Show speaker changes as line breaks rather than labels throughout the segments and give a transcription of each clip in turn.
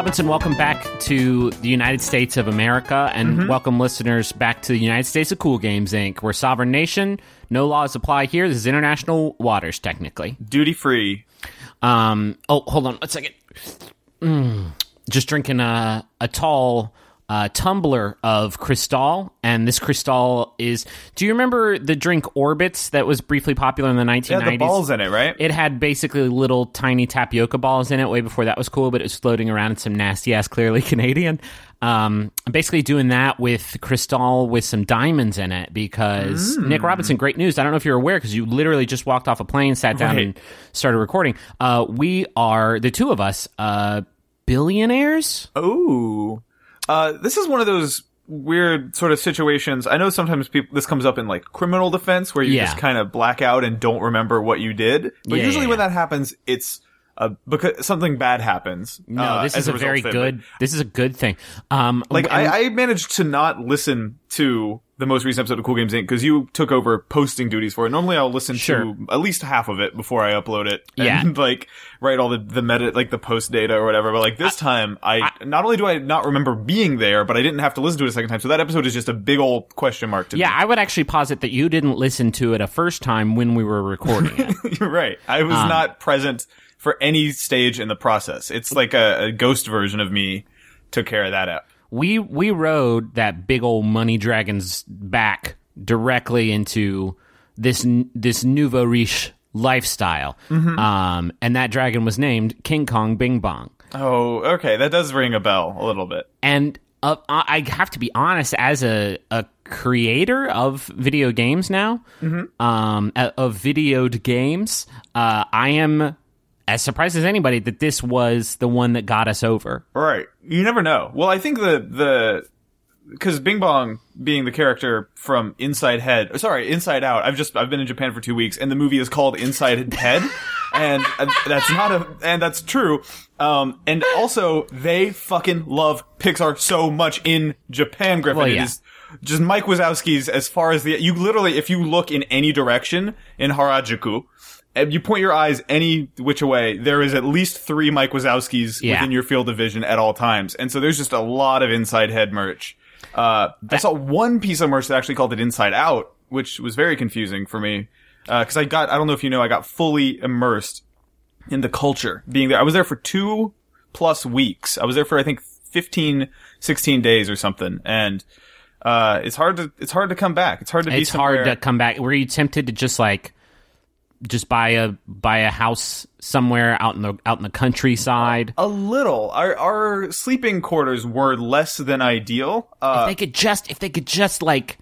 Robinson, welcome back to the United States of America, and
Mm-hmm.
welcome listeners back to the United States of Cool Games Inc. We're a sovereign nation. No laws apply here. This is international waters, technically.
Duty free.
Um, oh, hold on one second. Mm, just drinking a, a tall uh, tumbler of Cristal, and this Cristal is. Do you remember the drink Orbitz that was briefly popular in the 1990s?
Yeah, the balls in it, right?
It had basically little tiny tapioca balls in it way before that was cool, but it was floating around in some nasty ass, clearly Canadian. Um, I'm basically doing that with Cristal with some diamonds in it because
Mm.
Nick Robinson, great news. I don't know if you're aware because you literally just walked off a plane, sat down,
Right.
and started recording. Uh, we are the two of us, uh, billionaires.
Ooh. Uh, this is one of those weird sort of situations. I know sometimes people, this comes up in like criminal defense where you
Yeah.
just kind of black out and don't remember what you did. But
Yeah,
usually
yeah,
when that happens, it's, uh, because something bad happens.
No,
uh,
this is a,
result
very good. This is a good thing. Um,
Like
and-
I, I managed to not listen to the most recent episode of Cool Games Inc. because you took over posting duties for it. Normally, I'll listen
Sure.
to at least half of it before I upload it.
Yeah.
and like write all the the meta like the post data or whatever. But like this time, I, not only do I not remember being there, but I didn't have to listen to it a second time. So that episode is just a big old question mark to
yeah,
me.
I would actually posit that you didn't listen to it a first time when we were recording it.
You're right. I
Um,
was not present for any stage in the process. It's like a, a ghost version of me took care of that up.
we we rode that big old money dragon's back directly into this this nouveau riche lifestyle,
Mm-hmm.
um, and that dragon was named King Kong Bing Bong.
Oh, okay. That does ring a bell a little bit.
And uh, I have to be honest, as a a creator of video games now,
Mm-hmm.
um, of videoed games, uh, I am as surprised as anybody that this was the one that got us over.
Right. You never know. Well, I think the the because Bing Bong being the character from Inside Head, sorry, Inside Out. I've just I've been in Japan for two weeks, and the movie is called Inside Head, and uh, that's not a and that's true. Um, and also they fucking love Pixar so much in Japan. Griffin
Well, yeah.
is just Mike Wazowski's as far as the you literally if you look in any direction in Harajuku. You point your eyes any which way, there is at least three Mike Wazowskis
Yeah.
within your field of vision at all times. And so there's just a lot of inside head merch. Uh, I saw one piece of merch that actually called it inside out, which was very confusing for me. Uh, cause I got, I don't know if you know, I got fully immersed in the culture being there. I was there for two plus weeks. I was there for, I think, 15, 16 days or something. And, uh, it's hard to, it's hard to come back. It's hard to be
It's hard to come back. Were you tempted to just like just buy a buy a house somewhere out in the out in the countryside?
A little. Our our sleeping quarters were less than ideal. Uh,
if they could just if they could just like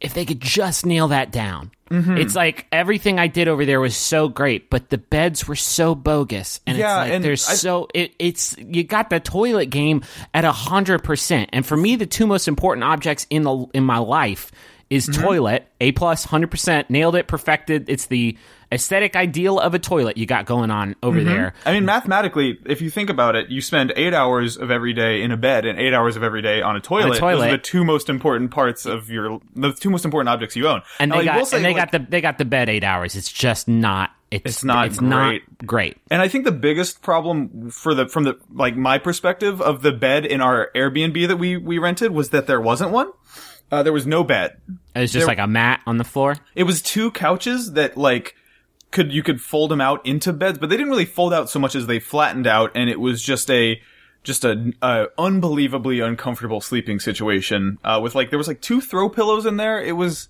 if they could just nail that down.
Mm-hmm.
It's like everything I did over there was so great, but the beds were so bogus, and
Yeah,
it's like
and
there's
I-
so it, it's you got the toilet game at a hundred percent, and for me, the two most important objects in the in my life is
Mm-hmm.
toilet a plus plus hundred percent nailed it perfected. It's the aesthetic ideal of a toilet you got going on over
Mm-hmm.
there.
I mean, mathematically, if you think about it, you spend eight hours of every day in a bed and eight hours of every day on a toilet. Those
toilet.
are the two most important parts of your, the two most important objects you own.
And
Now,
they
will
got
say,
and they
like-
got the they got the bed eight hours. It's just not. It's,
It's not
It's not
great.
great.
And I think the biggest problem for the from the like my perspective of the bed in our Airbnb that we we rented was that there wasn't one. Uh, there was no bed.
It was just like a mat on the floor.
It was two couches that like could you could fold them out into beds, but they didn't really fold out so much as they flattened out, and it was just a just a, a unbelievably uncomfortable sleeping situation. Uh, with like there was like two throw pillows in there. It was.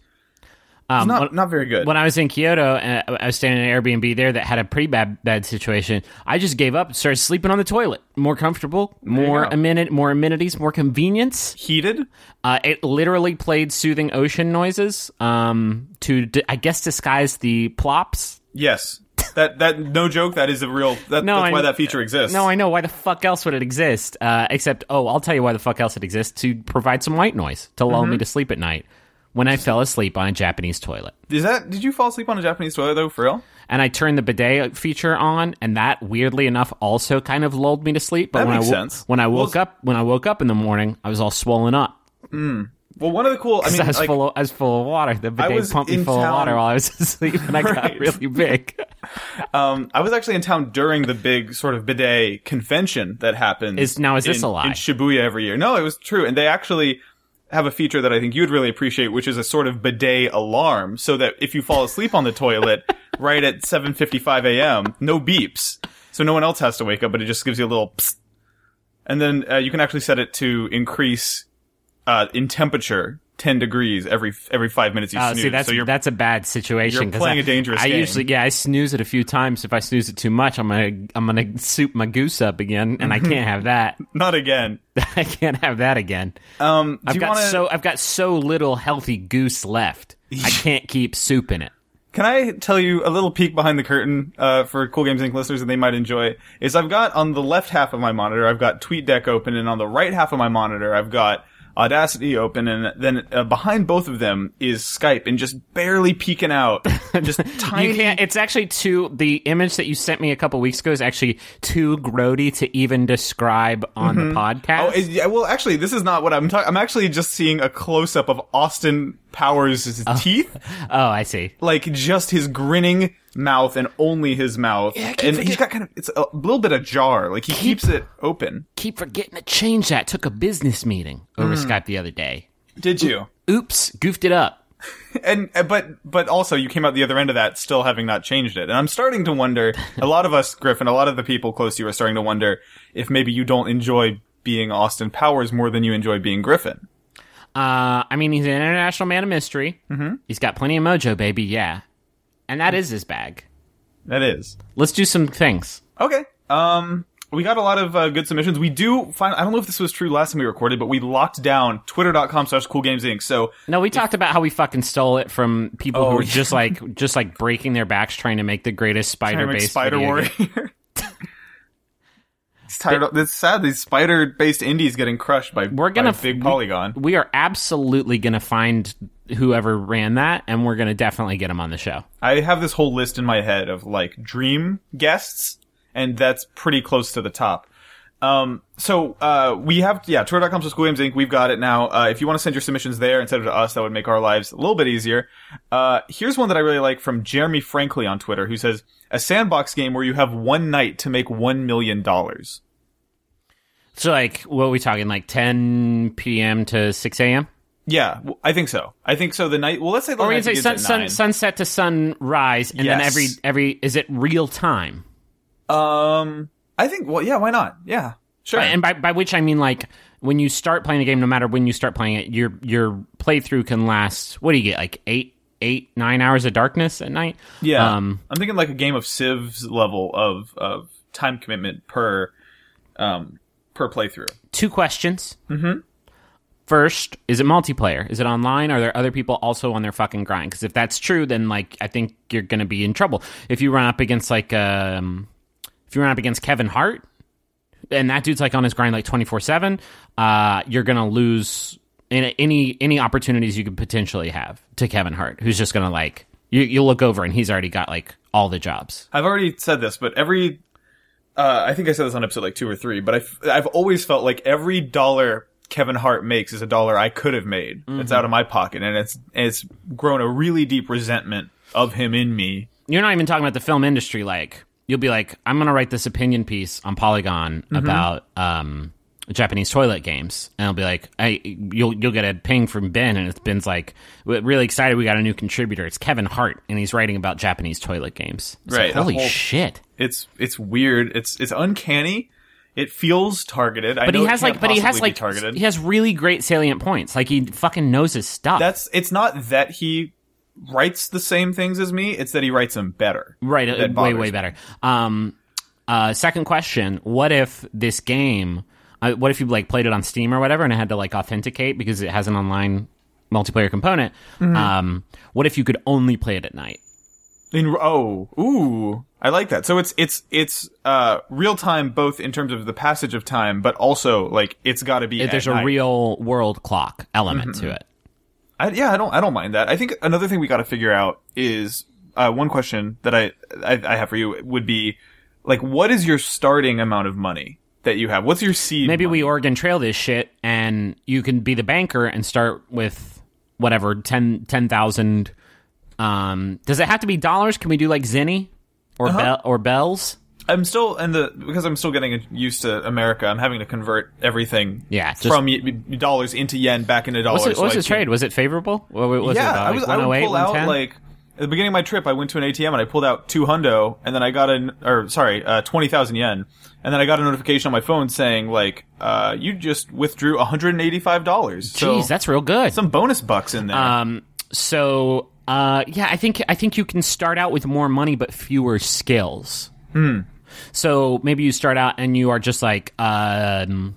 Um,
not
when-
not very good.
When I was in Kyoto, and I was staying in an Airbnb there that had a pretty bad bad situation. I just gave up and started sleeping on the toilet. More comfortable, more ameni- more amenities, more convenience.
Heated.
Uh, it literally played soothing ocean noises um, to, I guess, disguise the plops.
Yes. That that no joke. That is a real. That,
No,
that's
I-
why that feature exists.
No, I know. Why the fuck else would it exist? Uh, except, oh, I'll tell you why the fuck else it exists to provide some white noise to lull
Mm-hmm.
me to sleep at night when I fell asleep on a Japanese toilet.
Is that? Did you fall asleep on a Japanese toilet though? For real?
and I turned the bidet feature on, and that weirdly enough also kind of lulled me to sleep. But
That
when
makes
I wo-
sense.
when I
Well,
woke up when I woke up in the morning, I was all swollen up.
Well, one of the cool. I mean,
I was
like,
full. Of, I was full of water. The bidet
was
pumped me full of
town-
water while I was asleep, and I got really big.
um, I was actually in town during the big sort of bidet convention that happens.
Is- now, is this
in,
a lie?
in Shibuya every year? No, it was true, and they actually have a feature that I think you'd really appreciate, which is a sort of bidet alarm, so that if you fall asleep on the toilet right at 7:55 a.m., no beeps, so no one else has to wake up, but it just gives you a little. Psst. And then uh, you can actually set it to increase uh, in temperature 10 degrees every every five minutes you
Uh,
snooze.
see, that's
so you're
that's a bad situation.
you're playing
I,
a dangerous
I
game.
usually, yeah, I snooze it a few times. If I snooze it too much, I'm gonna I'm gonna soup my goose up again, and I can't have that.
not again.
I can't have that again.
Um,
I've got
wanna,
so I've got so little healthy goose left. I can't keep soup in it.
Can I tell you a little peek behind the curtain uh, for Cool Games Inc. listeners that they might enjoy? Is I've got on the left half of my monitor, I've got TweetDeck open, and on the right half of my monitor, I've got Audacity open, and then uh, behind both of them is Skype, and just barely peeking out, just tiny.
You can't. It's actually too. The image that you sent me a couple weeks ago is actually too grody to even describe on the podcast.
Oh, it- yeah, well, actually, this is not what I'm talking. I'm actually just seeing a close up of Austin Powers' his teeth,
oh, I see.
like just his grinning mouth and only his mouth,
I keep
and he's
forget-
got kind of it's a little bit ajar. Like he keeps it open.
Keep forgetting to change that. Took a business meeting over Skype the other day.
Did you?
Oops, goofed it up.
And uh, but but also you came out the other end of that still having not changed it. And I'm starting to wonder. a lot of us, Griffin, a lot of the people close to you are starting to wonder if maybe you don't enjoy being Austin Powers more than you enjoy being Griffin.
Uh, I mean, he's an international man of mystery. Mm-hmm. He's got plenty of mojo, baby. Yeah, and that is his bag.
That is
Let's do some things.
okay. Um. We got a lot of uh, good submissions. We do find, I don't know if this was true last time we recorded, but we locked down twitter.com slash cool games inc. So
No, we talked about how we fucking stole it from people who
Oh,
were
yeah.
just like just like breaking their backs trying to make the greatest spider based
Spider Warrior. it's tired. Of, it's sad these spider-based indies getting crushed by
We're gonna
by big polygon.
We are absolutely gonna find whoever ran that, and we're gonna definitely get them on the show.
I have this whole list in my head of like dream guests, and that's pretty close to the top. Um, so, uh, we have, yeah, twitter.com slash Games Inc. We've got it now. Uh, if you want to send your submissions there instead of to us, that would make our lives a little bit easier. Uh, here's one that I really like from Jeremy Frankly on Twitter, who says, a sandbox game where you have one night to make one million dollars.
So, like, what are we talking? Like 10 p.m. to 6 a.m.
Yeah, I think so. I think so. The night, well, let's say the
Or
night
say sun, sun, sunset to sunrise, and then every every is it real time?
Um, I think, well, yeah, why not? Yeah, sure.
And by by which I mean like when you start playing a game, no matter when you start playing it, your your playthrough can last. What do you get? Like eight eight nine hours of darkness at night.
Yeah,
Um,
I'm thinking like a game of Civ's level of of time commitment per um per playthrough.
two questions. Mm-hmm. First, is it multiplayer? Is it online? Are there other people also on their fucking grind? Because if that's true, then like I think you're gonna be in trouble. If you run up against like um, if you run up against Kevin Hart, and that dude's like on his grind like twenty four seven, uh, you're gonna lose any any any opportunities you could potentially have to Kevin Hart, who's just gonna like you you look over and he's already got like all the jobs.
I've already said this, but every uh, I think I said this on episode like two or three, but I've I've always felt like every dollar Kevin Hart makes is a dollar I could have made. It's out of my pocket, and it's it's grown a really deep resentment of him in me.
you're not even talking about the film industry. Like you'll be like, I'm going to write this opinion piece on Polygon about um, Japanese toilet games, and I'll be like, I you'll you'll get a ping from Ben, and it's Ben's like, "We're really excited, we got a new contributor. It's Kevin Hart, and he's writing about Japanese toilet games. It's
Right, the
holy
whole-
shit.
It's it's weird. It's it's uncanny, It feels targeted. I
But
know
he has like, but he has like,
targeted.
he has really great salient points. Like he fucking knows his stuff.
That's it's not that he writes the same things as me. It's that he writes them better.
right. uh, way, way better. Um, uh, second question: What if this game? Uh, what if you like played it on Steam or whatever, and it had to like authenticate because it has an online multiplayer component?
Mm-hmm.
Um, what if you could only play it at night?
In oh ooh, I like that. So it's it's it's uh real time both in terms of the passage of time, but also like it's got to be. at
There's a
night.
real world clock element
Mm-hmm.
to it.
I, yeah, I don't I don't mind that. I think another thing we got to figure out is uh, one question that I, I I have for you would be like, what is your starting amount of money that you have? What's your seed?
Maybe
money?
we Oregon Trail this shit, and you can be the banker and start with whatever ten ten thousand. Um, does it have to be dollars? Can we do like Zinni or
Uh-huh.
Bell or Bells?
I'm still and the because I'm still getting used to America. I'm having to convert everything.
Yeah, just-
from y- dollars into yen back into dollars.
What's, it,
so
what's the trade? Was it favorable? What was
yeah,
it about,
I was.
like
I would
108,
pull out like at the beginning of my trip. I went to an ATM and I pulled out two hundo, and then I got an or sorry, uh, twenty thousand yen, and then I got a notification on my phone saying like, uh, you just withdrew one hundred and eighty five dollars.
Jeez, that's real good.
some bonus bucks in there.
Um, so uh, yeah, I think I think you can start out with more money but fewer skills.
Hmm.
So maybe you start out and you are just like um,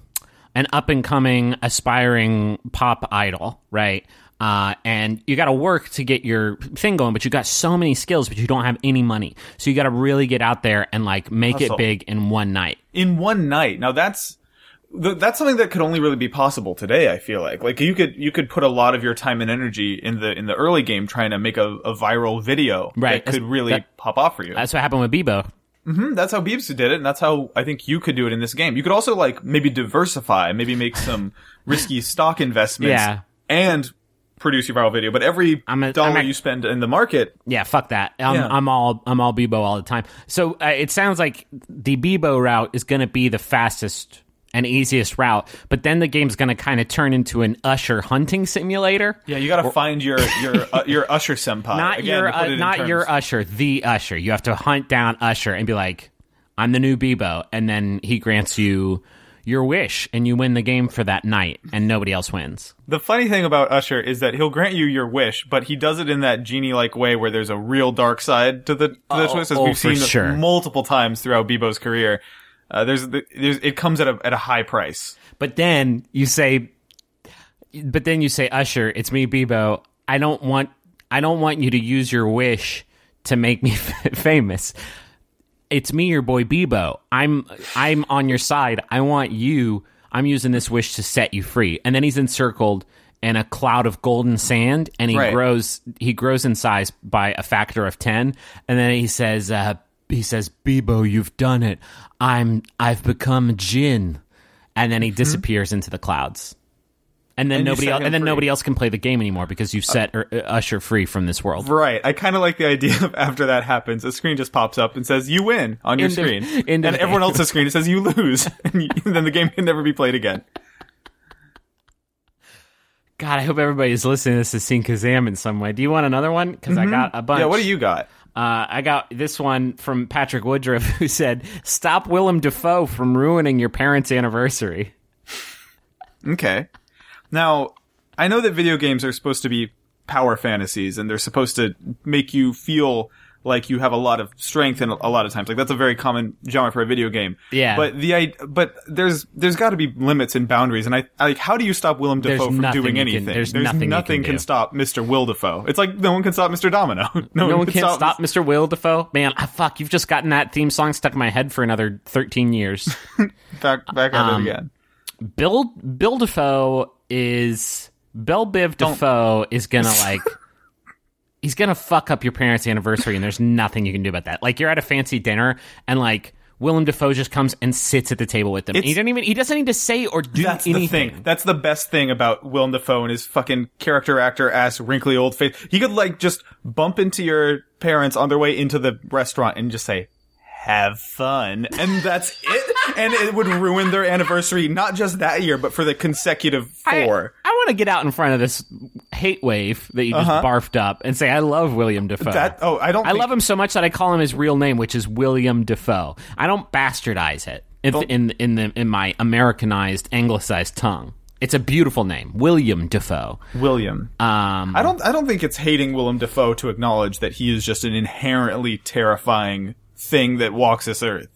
an up and coming, aspiring pop idol, right? Uh, and you got to work to get your thing going, but you got so many skills, but you don't have any money. So you got to really get out there and like make
Hustle.
it big in one night.
in one night. Now that's th- that's something that could only really be possible today. I feel like like you could you could put a lot of your time and energy in the in the early game trying to make a, a viral video
Right.
that could
That's-
really
that-
pop off for you.
That's what happened with Bebo.
Mhm, that's how Beebs did it, and that's how I think you could do it in this game. You could also like maybe diversify, maybe make some risky stock investments,
Yeah.
and produce your viral video. But every
I'm a-
dollar
I'm a-
you spend in the market,
Yeah, fuck that. I'm,
Yeah.
I'm all I'm all Bebo all the time. So uh, it sounds like the Bebo route is going to be the fastest and easiest route, but then the game's going to kind of turn into an Usher hunting simulator.
yeah, you got to find your your uh, your Usher senpai.
Not
Again,
your uh, not
terms-
your Usher, the Usher. You have to hunt down Usher and be like, "I'm the new Bebo," and then he grants you your wish, and you win the game for that night, and nobody else wins.
The funny thing about Usher is that he'll grant you your wish, but he does it in that genie-like way where there's a real dark side to the, to the twist, as
oh,
we've seen
sure.
multiple times throughout Bebo's career. Uh, there's, there's, it comes at a at a high price.
But then you say, but then you say, Usher, it's me, Bebo. I don't want, I don't want you to use your wish to make me famous. It's me, your boy Bebo. I'm, I'm on your side. I want you. I'm using this wish to set you free. And then he's encircled in a cloud of golden sand, and he
Right.
grows. He grows in size by a factor of ten. And then he says, uh, he says, Bebo, you've done it. I'm, I've become Jin and then he disappears into the clouds. And then
And
nobody else, and then
free.
nobody else can play the game anymore because you've set uh, Usher free from this world.
Right. I kind of like the idea of after that happens, a screen just pops up and says "You win" on your
End
screen,
end
and
of
everyone
game.
else's screen it says "You lose," and you, then the game can never be played again.
God, I hope everybody's listening to this has seen Kazam in some way. Do you want another one? Because I got a bunch.
Mm-hmm. Yeah. What do you got?
Uh, I got this one from Patrick Woodruff who said, "Stop Willem Dafoe from ruining your parents' anniversary."
Okay. Now, I know that video games are supposed to be power fantasies and they're supposed to make you feel like you have a lot of strength and a lot of times like that's a very common genre for a video game.
Yeah.
But the i- but there's there's got to be limits and boundaries and I, like how do you stop Willem
There's
Dafoe from
nothing
doing
you can-
anything?
there's nothing you can do.
stop Mr. Will Dafoe. It's like no one can stop Mr. Domino. No,
No one can
stop
stop Mr. Will Dafoe. Man, ah, fuck! You've just gotten that theme song stuck in my head for another thirteen years.
back back at
Um,
it again.
Bill Bill Defoe is Bill Biv Defoe is gonna like he's gonna fuck up your parents' anniversary, and there's nothing you can do about that. Like you're at a fancy dinner, and like Willem Dafoe just comes and sits at the table with them. He doesn't even he doesn't need to say or do
That's
anything.
the thing. That's the best thing about Willem Dafoe and his fucking character actor ass wrinkly old face. He could like just bump into your parents on their way into the restaurant and just say, have fun. And that's it. And it would ruin their anniversary, not just that year, but for the consecutive four.
I want to get out in front of this hate wave that you just barfed up and say I love William Dafoe.
Uh-huh. That, oh, I don't
I
think-
love him so much that I call him his real name, which is William Dafoe. I don't bastardize it. in in in, the, in my Americanized, anglicized tongue. It's a beautiful name, William Dafoe.
William.
Um,
I don't. I don't think it's hating William Dafoe to acknowledge that he is just an inherently terrifying thing that walks this earth.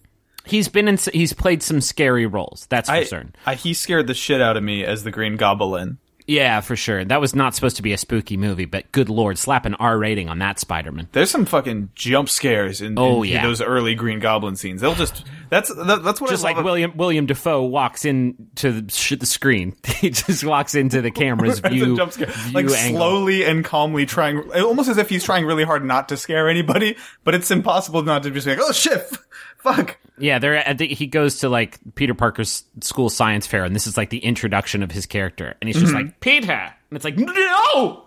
He's been in. He's played some scary roles. That's for
I,
certain.
I, he scared the shit out of me as the Green Goblin.
Yeah, for sure. That was not supposed to be a spooky movie, but good lord, slap an R rating on that Spider-Man.
There's some fucking jump scares in,
Oh,
in
yeah.
those early Green Goblin scenes. They'll just that's that, that's what
Just like William William Dafoe walks into the, sh- the screen, he just walks into the camera's view,
jump scare.
view
like
angle.
slowly and calmly trying, almost as if he's trying really hard not to scare anybody, but it's impossible not to just be like, oh shit, fuck.
Yeah, there. Think he goes to like Peter Parker's school science fair, and this is like the introduction of his character, and he's just
Mm-hmm.
like Peter, and it's like no,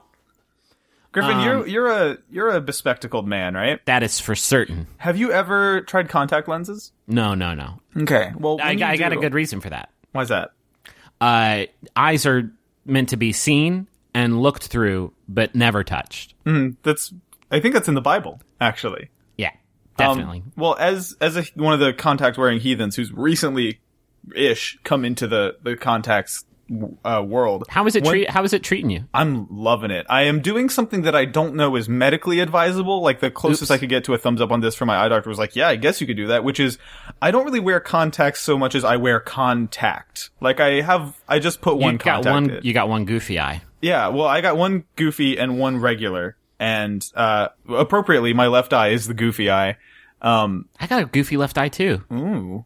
Griffin,
Um,
you're you're a you're a bespectacled man, right?
that is for certain.
Have you ever tried contact lenses?
No, no, no.
Okay, well,
I, I got a good reason for that.
Why's that?
Uh, eyes are meant to be seen and looked through, but never touched.
That's I think that's in the Bible, actually. Um,
definitely.
well, as as a, one of the contact wearing heathens who's recently ish come into the the contacts uh, world.
how is it
when-
treat? How is it treating you?
I'm loving it. I am doing something that I don't know is medically advisable. Like the closest
Oops.
I could get to a thumbs up on this from my eye doctor was like, yeah, I guess you could do that, which is I don't really wear contacts so much as I wear contact. Like I have, I just put one
you got
contact
one.
in.
You got one goofy eye.
Yeah, well, I got one goofy and one regular. And, uh, appropriately, my left eye is the goofy eye. Um,
I got a goofy left eye too.
ooh.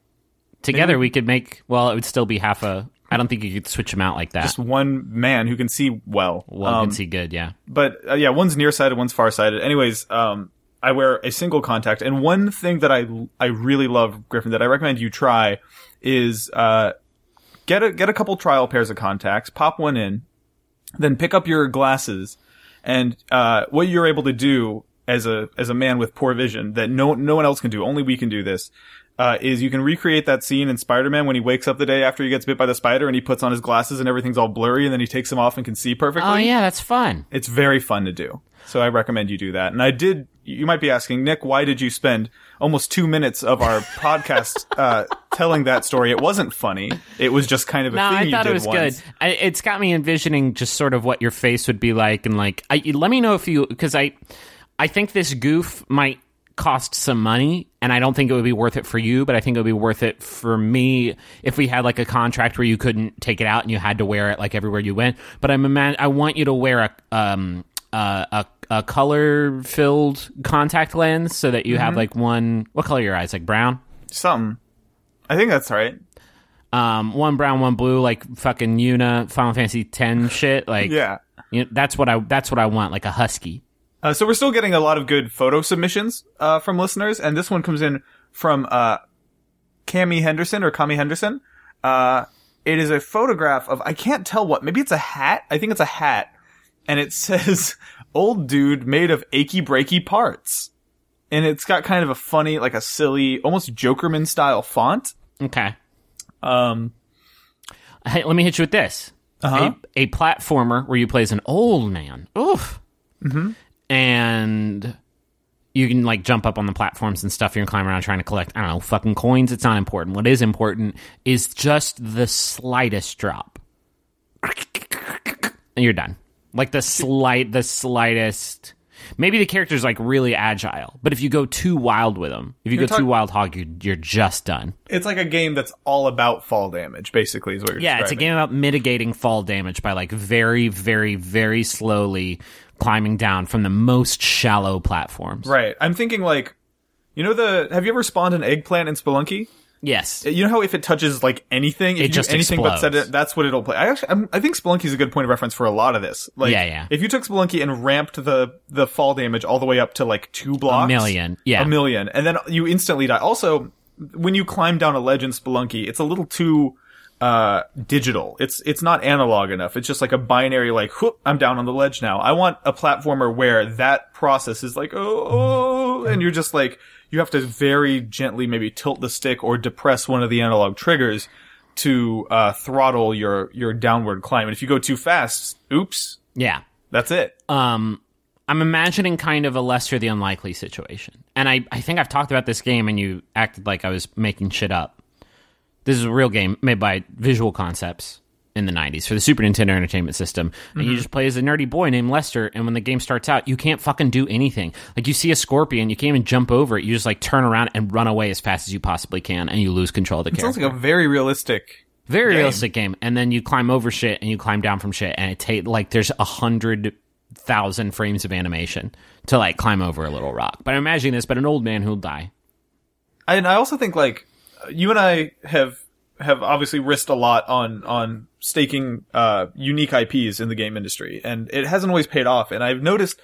Together we could make. Well, it would still be half a. I don't think you could switch them out like that.
Just one man who can see well.
well,
Um,
can see good. Yeah.
but uh, yeah, one's nearsighted, one's farsighted. Anyways, um, I wear a single contact, and one thing that I I really love, Griffin, that I recommend you try is uh, get a get a couple trial pairs of contacts, pop one in, then pick up your glasses, and uh, what you're able to do as a as a man with poor vision that no no one else can do, only we can do this. Uh, is you can recreate that scene in Spider-Man when he wakes up the day after he gets bit by the spider and he puts on his glasses and everything's all blurry and then he takes them off and can see perfectly.
Oh yeah, that's fun.
It's very fun to do. So I recommend you do that. And I did, you might be asking, Nick, why did you spend almost two minutes of our podcast, uh, telling that story? It wasn't funny. It was just kind of a
No,
thing
I
you
thought
did
it was
once.
good. I, it's got me envisioning just sort of what your face would be like, and like, I, let me know if you because I, I think this goof might cost some money, and I don't think it would be worth it for you, but I think it would be worth it for me if we had like a contract where you couldn't take it out and you had to wear it like everywhere you went. But I'm ima- I want you to wear a um uh, a a color filled contact lens so that you
Mm-hmm.
have like one. What color are your eyes? Like brown.
Something. I think that's right.
um, one brown, one blue, like fucking Yuna Final Fantasy ten shit. Like,
Yeah.
you know, that's what I that's what I want, like a husky.
Uh, so we're still getting a lot of good photo submissions, uh, from listeners. And this one comes in from, uh, Cami Henderson or Cami Henderson. Uh, it is a photograph of, I can't tell what, maybe it's a hat. I think it's a hat. And it says, old dude made of achy breaky parts. And it's got kind of a funny, like a silly, almost Jokerman style font.
Okay,
Um,
hey, let me hit you with this:
Uh-huh.
a, a platformer where you play as an old man. Oof.
Mm-hmm.
And you can like jump up on the platforms and stuff. You're climbing around trying to collect, I don't know, fucking coins. It's not important. What is important is just the slightest drop. And you're done. Like the slight, the slightest. Maybe the character's like really agile, but if you go too wild with them, if you
You're
go too wild hog, you're, you're just done.
it's like a game that's all about fall damage, basically, is what you're
Yeah, it's a
describing.
game about mitigating fall damage by like very, very, very slowly climbing down from the most shallow platforms.
Right. I'm thinking like, you know the, have you ever spawned an eggplant in Spelunky?
Yes.
Uh, you know how if it touches like anything, if
It
you do
just
anything but set
explodes.
it, that's what it'll play. I actually, I'm, I think Spelunky is a good point of reference for a lot of this. Like,
Yeah, yeah.
If you took Spelunky and ramped the the fall damage all the way up to like two blocks, a
million, yeah.
a million, and then you instantly die. Also, when you climb down a ledge in Spelunky, it's a little too uh digital. It's it's not analog enough. It's just like a binary like whoop, I'm down on the ledge now. I want a platformer where that process is like oh, oh and you're just like you have to very gently maybe tilt the stick or depress one of the analog triggers to uh throttle your your downward climb. And if you go too fast, oops,
Yeah.
that's it.
Um, I'm imagining kind of a Lester the Unlikely situation. And I, I think I've talked about this game and you acted like I was making shit up. This is a real game made by Visual Concepts in the 90s for the Super Nintendo Entertainment System. And you mm-hmm. just play as a nerdy boy named Lester. And when the game starts out, you can't fucking do anything. Like you see a scorpion, you can't even jump over it. You just like turn around and run away as fast as you possibly can, and you lose control of the
It sounds like a very realistic.
Very
game.
realistic game. And then you climb over shit and you climb down from shit, and it takes, like there's a hundred thousand frames of animation to like climb over a little rock. But I'm imagining this, but an old man who'll die.
And I also think like you and I have have obviously risked a lot on on staking uh unique IPs in the game industry, and it hasn't always paid off. And I've noticed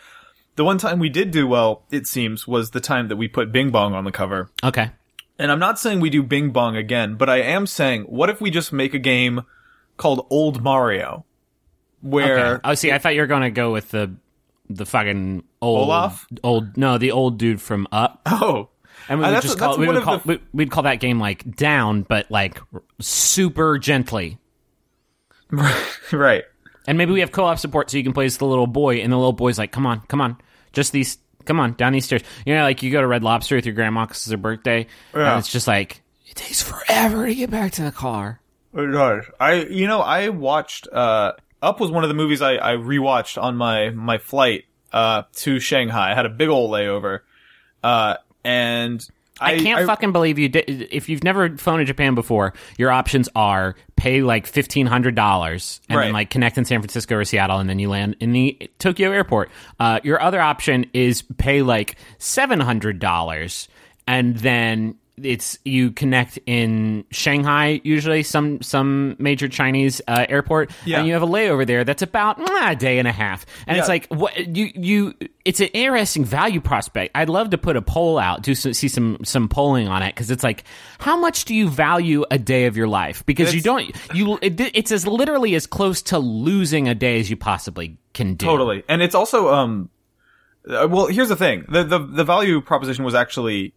the one time we did do well, it seems, was the time that we put Bing Bong on the cover.
Okay.
And I'm not saying we do Bing Bong again, but I am saying, what if we just make a game called Old Mario, where
Okay. Oh, see, I thought you were going to go with the the fucking old
Olaf?
old no, the old dude from Up.
oh,
And we
Uh,
would just call we would call
the-
we- we'd call that game like down, but like super gently.
right.
And maybe we have co-op support so you can play as the little boy, and the little boy's like, "Come on, come on, just these, come on, down these stairs." You know, like you go to Red Lobster with your grandma because it's her birthday,
Yeah.
and it's just like it takes forever to get back to the car.
It does. I, you know, I watched, uh, Up was one of the movies I, I rewatched on my, my flight, uh, to Shanghai. I had a big old layover. Uh, and I,
I, can't fucking believe you did. If you've never flown to Japan before, your options are pay like fifteen hundred dollars and then like connect in San Francisco or Seattle, and then you land in the Tokyo airport. Uh, your other option is pay like seven hundred dollars, and then it's you connect in Shanghai, usually some some major Chinese uh, airport,
Yeah.
and you have a layover there that's about mm, a day and a half, and it's like what you you it's an interesting value prospect. I'd love to put a poll out, do some, see some some polling on it because it's like how much do you value a day of your life? Because you don't you it, it's as literally as close to losing a day as you possibly can do.
Totally. And it's also, um, uh, well, here's the thing. The, the, the value proposition was actually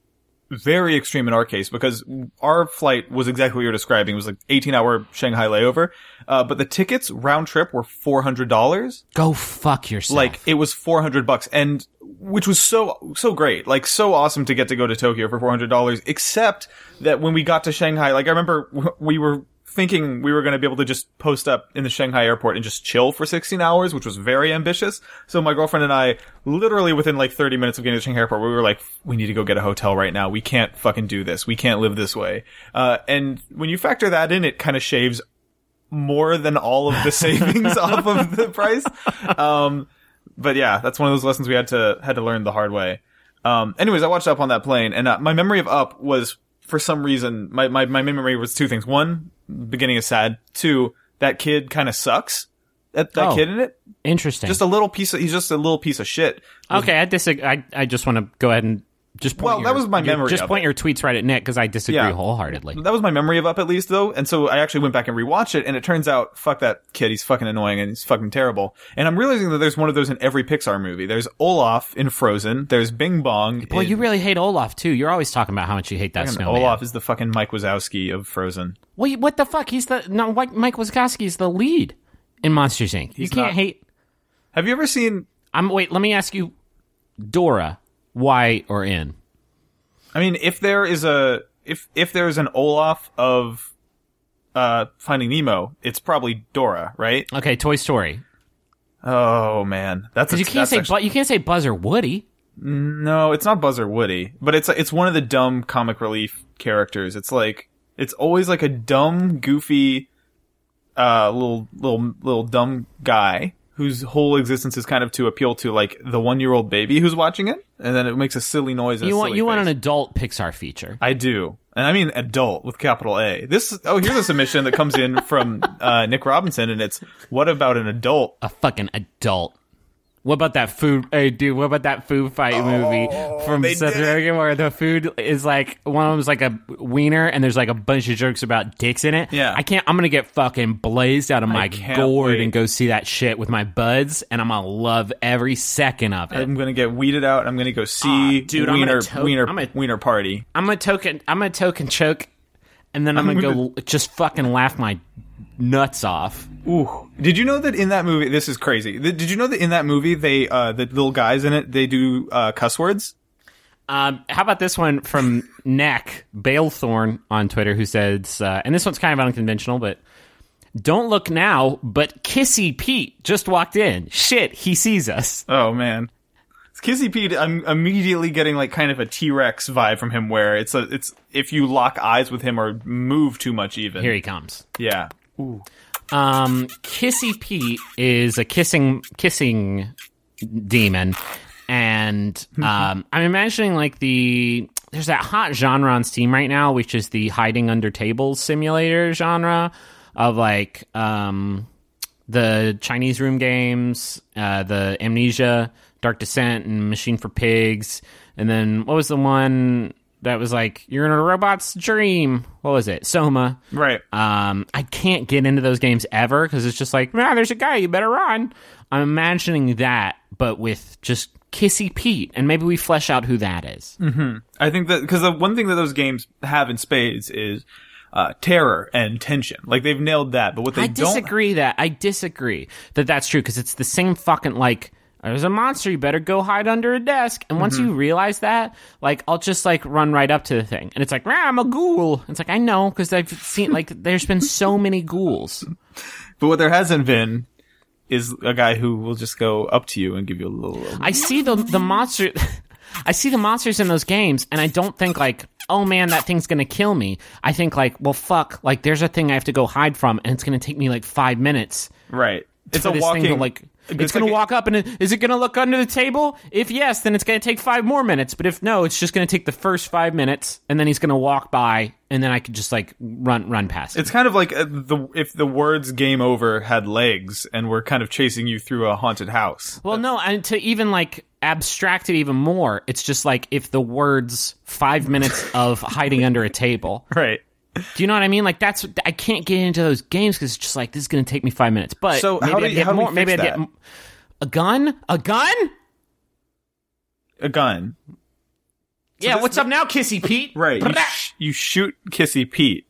very extreme in our case because our flight was exactly what you're describing. It was like 18 hour Shanghai layover. Uh, but the tickets round trip were $400.
Go fuck yourself.
Like it was 400 bucks and which was so, so great. Like so awesome to get to go to Tokyo for $400. Except that when we got to Shanghai, like I remember we were thinking we were going to be able to just post up in the Shanghai airport and just chill for 16 hours, which was very ambitious. So my girlfriend and I, literally within like 30 minutes of getting to Shanghai airport, we were like, we need to go get a hotel right now. We can't fucking do this. We can't live this way. Uh, and when you factor that in, it kind of shaves more than all of the savings off of the price. Um, but yeah, that's one of those lessons we had to had to learn the hard way. Um, anyways, I watched Up on that plane, and uh, my memory of Up was for some reason my my my memory was two things. One, beginning is sad. Two, that kid kind of sucks. That that
Oh.
kid in it,
interesting.
just a little piece of he's just a little piece of shit.
okay, I disagree. I, I just want to go ahead and just point
Well,
your-
that was my
your-
memory
Just point
it.
your tweets right at Nick because I disagree
Yeah.
wholeheartedly.
That was my memory of Up at least though, and so I actually went back and rewatched it, and it turns out, fuck that kid, he's fucking annoying and he's fucking terrible. And I'm realizing that there's one of those in every Pixar movie. There's Olaf in Frozen. There's Bing Bong.
Boy,
in-
you really hate Olaf too. You're always talking about how much you hate that snowman.
Olaf is the fucking Mike Wazowski of Frozen.
Wait, what the fuck? He's the no. Mike Mike Wazowski is the lead in Monsters Inc. you can't
not.
hate.
Have you ever seen?
I'm wait. Let me ask you, Dora, why or in?
I mean, if there is a if if there is an Olaf of uh Finding Nemo, it's probably Dora, right?
Okay, Toy Story.
Oh man, that's a,
you can't say
actually-
Bu- you can't say Buzz or Woody.
No, it's not Buzz or Woody, but it's it's one of the dumb comic relief characters. It's like it's always like a dumb, goofy, uh, little little little dumb guy whose whole existence is kind of to appeal to like the one year old baby who's watching it, and then it makes a silly noise. And
You want you want an adult Pixar feature.
I do. And I mean adult with capital A. This oh here's a submission that comes in from uh, Nick Robinson and it's what about an adult?
a fucking adult. What about that food? Hey, dude, what about that food fight movie from
Oh,
Seth. Rogen where the food is like one of them's like a wiener and there's like a bunch of jokes about dicks in it.
Yeah.
I can't. I'm gonna get fucking blazed out of my gourd
wait.
and go see that shit with my buds, and I'm gonna love every second of it.
I'm gonna get weeded out. I'm gonna go see
Ah, dude, I'm
Wiener
gonna
Wiener
I'm gonna-
Wiener Party.
I'm gonna token. I'm gonna token choke, and then I'm,
I'm
gonna,
gonna-
go just fucking laugh my nuts off.
Ooh. Did you know that in that movie this is crazy. Did you know that in that movie they uh the little guys in it they do uh cuss words?
Um, how about this one from Neck Balethorn on Twitter, who says, uh, and this one's kind of unconventional, but don't look now, but Kissy Pete just walked in. Shit, he sees us.
Oh man. it's Kissy Pete, I'm immediately getting like kind of a T-Rex vibe from him where it's a, it's, if you lock eyes with him or move too much even.
Here he comes.
Yeah.
Um, Kissy Pete is a kissing kissing demon, and um, I'm imagining like the there's that hot genre on Steam right now, which is the hiding under tables simulator genre of like um, the Chinese room games, uh, the Amnesia, Dark Descent, and Machine for Pigs, and then what was the one that was like you're in a robot's dream? What was it? Soma.
Right.
Um, I can't get into those games ever because it's just like, man, there's a guy, you better run. I'm imagining that, but with just Kissy Pete, and maybe we flesh out who that is.
I think that because the one thing that those games have in spades is uh, terror and tension. Like they've nailed that, but what they
I
don't
disagree that I disagree that that's true because it's the same fucking like. There's a monster. You better go hide under a desk. And once
Mm-hmm.
you realize that, like, I'll just like run right up to the thing, and it's like, "Rah, I'm a ghoul. It's like I know because I've seen like there's been so many ghouls.
But what there hasn't been is a guy who will just go up to you and give you a little.
I see the the monster. I see the monsters in those games, and I don't think like, oh man, that thing's gonna kill me. I think like, well, fuck, like there's a thing I have to go hide from, and it's gonna take me like five minutes.
right. It's a walking.
to like. It's,
it's
gonna
like-
walk up, and it, is it gonna look under the table? If yes, then it's gonna take five more minutes. But if no, it's just gonna take the first five minutes, and then he's gonna walk by, and then I could just like run run past.
It's kind of like uh, the if the words "game over" had legs and were kind of chasing you through a haunted house.
Well, no, and to even like abstract it even more, it's just like if the words five minutes of hiding under a table.
Right.
Do you know what I mean? Like that's I can't get into those games because it's just like this is going to take me five minutes. But
So
maybe
how do
I'd get
how
more. Maybe I'd
fix
get a gun. A gun?
A gun.
yeah.
this-
what's up now, Kissy Pete?
Right. You, sh- you shoot Kissy Pete.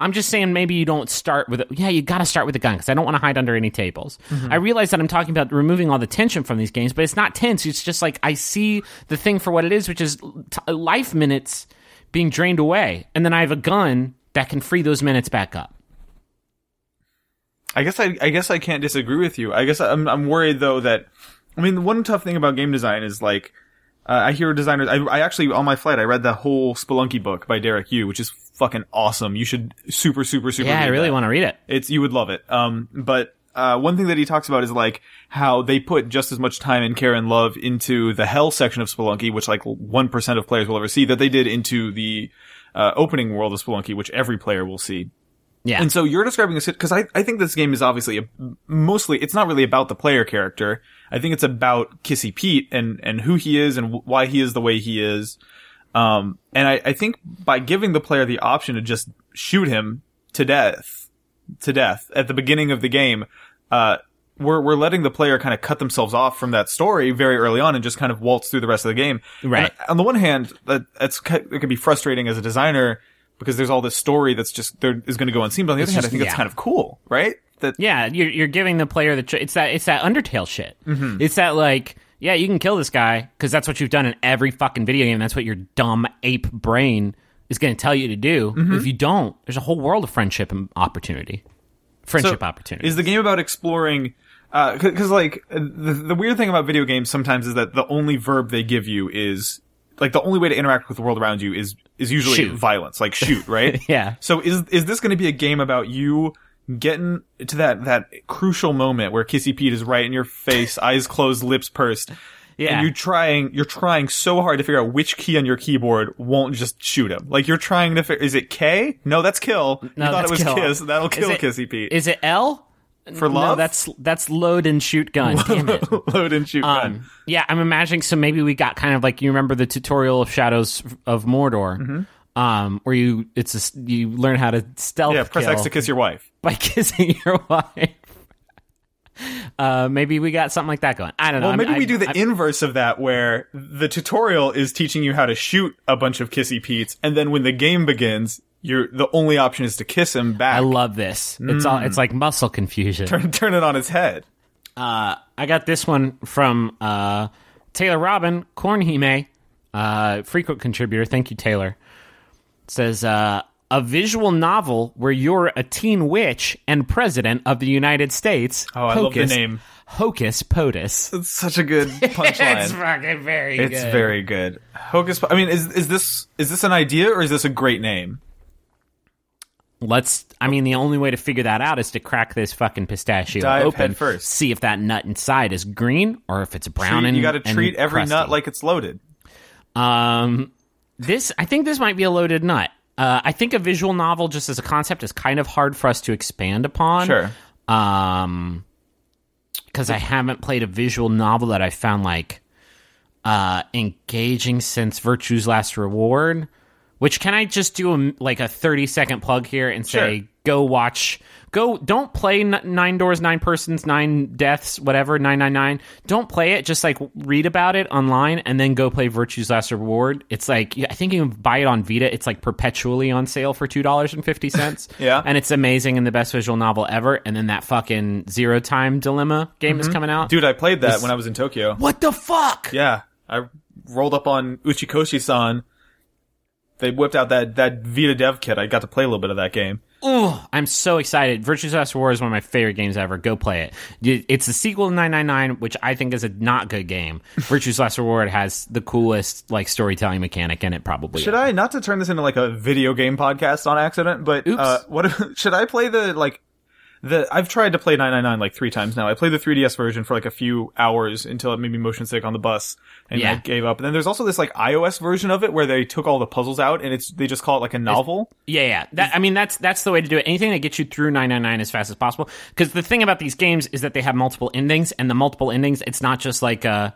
I'm just saying maybe you don't start with. A, yeah, you got to start with a gun because I don't want to hide under any tables. Mm-hmm. I realize that I'm talking about removing all the tension from these games, but it's not tense. It's just like I see the thing for what it is, which is t- life minutes being drained away, and then I have a gun that can free those minutes back up.
I guess I, I guess I can't disagree with you. I guess I'm, I'm worried though that, I mean, the one tough thing about game design is like, uh, I hear designers, I, I actually, on my flight, I read the whole Spelunky book by Derek Yu, which is fucking awesome. You should super, super, super.
Yeah, I really want to read it.
It's, you would love it. Um, but, uh, one thing that he talks about is like how they put just as much time and care and love into the hell section of Spelunky, which like 1% of players will ever see, that they did into the, uh, opening world of Spelunky, which every player will see.
Yeah,
And so you're describing a because I, I think this game is obviously a, mostly it's not really about the player character. I think it's about Kissy Pete and and who he is and why he is the way he is. Um, and I, I think by giving the player the option to just shoot him to death, to death at the beginning of the game, uh, we're we're letting the player kind of cut themselves off from that story very early on and just kind of waltz through the rest of the game.
Right.
And on the one hand, that that's it can be frustrating as a designer because there's all this story that's just there is going to go unseen. But on the other hand, I
just-
think that's kind of cool, right? That
Yeah, you're you're giving the player the tr- it's that it's that Undertale shit. It's that like yeah, you can kill this guy because that's what you've done in every fucking video game. That's what your dumb ape brain is going to tell you to do. If mm-hmm. you don't, there's a whole world of friendship and opportunity, friendship
So,
opportunity.
Is the game about exploring? Uh, because like the, the weird thing about video games sometimes is that the only verb they give you is like the only way to interact with the world around you is is usually
Shoot.
violence, like shoot, right?
Yeah.
So is is this going to be a game about you getting to that that crucial moment where Kissy Pete is right in your face, eyes closed, lips pursed?
Yeah.
And you're trying, you're trying so hard to figure out which key on your keyboard won't just shoot him. Like you're trying to figure, is it K? No, that's kill. you
No,
thought
that's
it was
kill.
kiss. That'll
Is
kill
it-
Kissy Pete.
Is it L
For love?
No, that's that's load and shoot gun. Damn it.
Load and shoot gun.
Um, yeah, I'm imagining. So maybe we got kind of like you remember the tutorial of Shadows of Mordor, um, where you it's a you learn how to stealth.
Mm-hmm. Yeah, press X to kiss your wife.
by kissing your wife. Uh, maybe we got something like that going. I don't know.
Well,
I'm-
maybe we
I-
do the
I-
inverse of that, where the tutorial is teaching you how to shoot a bunch of Kissy Pete's, and then when the game begins, you're the only option is to kiss him back.
I love this. It's all. It's like muscle confusion.
turn, turn it on its head.
Uh, I got this one from uh, Taylor Robin Cornhime. uh, frequent contributor. Thank you, Taylor. Says uh, a visual novel where you're a teen witch and president of the United States.
Oh, I love the name.
Hocus Potus.
It's such a good punchline.
it's fucking very good.
It's
good.
very good. Hocus. I mean, is is this is this an idea or is this a great name?
Let's. I mean, the only way to figure that out is to crack this fucking pistachio
Dive
open
first.
See if that nut inside is green or if it's brown
Treat-
and
you got to treat every
crusty.
nut like it's loaded.
Um, this I think this might be a loaded nut. Uh, I think a visual novel, just as a concept, is kind of hard for us to expand upon.
Sure.
Um, because I haven't played a visual novel that I found like uh engaging since Virtue's Last Reward. Which can I just do a, like a thirty second plug here and say
Sure.
go watch go don't play nine doors nine persons nine deaths whatever 999 don't play it just like read about it online and then go play virtue's last reward it's like i think you can buy it on vita it's like perpetually on sale for $2.50
Yeah.
and it's amazing and the best visual novel ever and then that fucking zero time dilemma game is coming out
Mm-hmm. Dude, I played that when I was in Tokyo.
what the fuck
Yeah, I rolled up on Uchikoshi-san. They whipped out that that Vita Dev kit. I got to play a little bit of that game.
Ooh, I'm so excited. Virtue's Last Reward is one of my favorite games ever. Go play it. It's the sequel to 999, which I think is a not good game. Virtue's Last Reward has the coolest like storytelling mechanic in it, probably.
Should I not to turn this into like a video game podcast on accident, but
Oops.
uh, what if, should I play the like the I've tried to play 999 like three times now. I played the 3DS version for like a few hours until it made me motion sick on the bus and I gave up. And then there's also this like iOS version of it where they took all the puzzles out and it's they just call it like a novel.
Yeah, yeah. That, I mean, that's that's the way to do it. Anything that gets you through 999 as fast as possible. Because the thing about these games is that they have multiple endings, and the multiple endings, it's not just like uh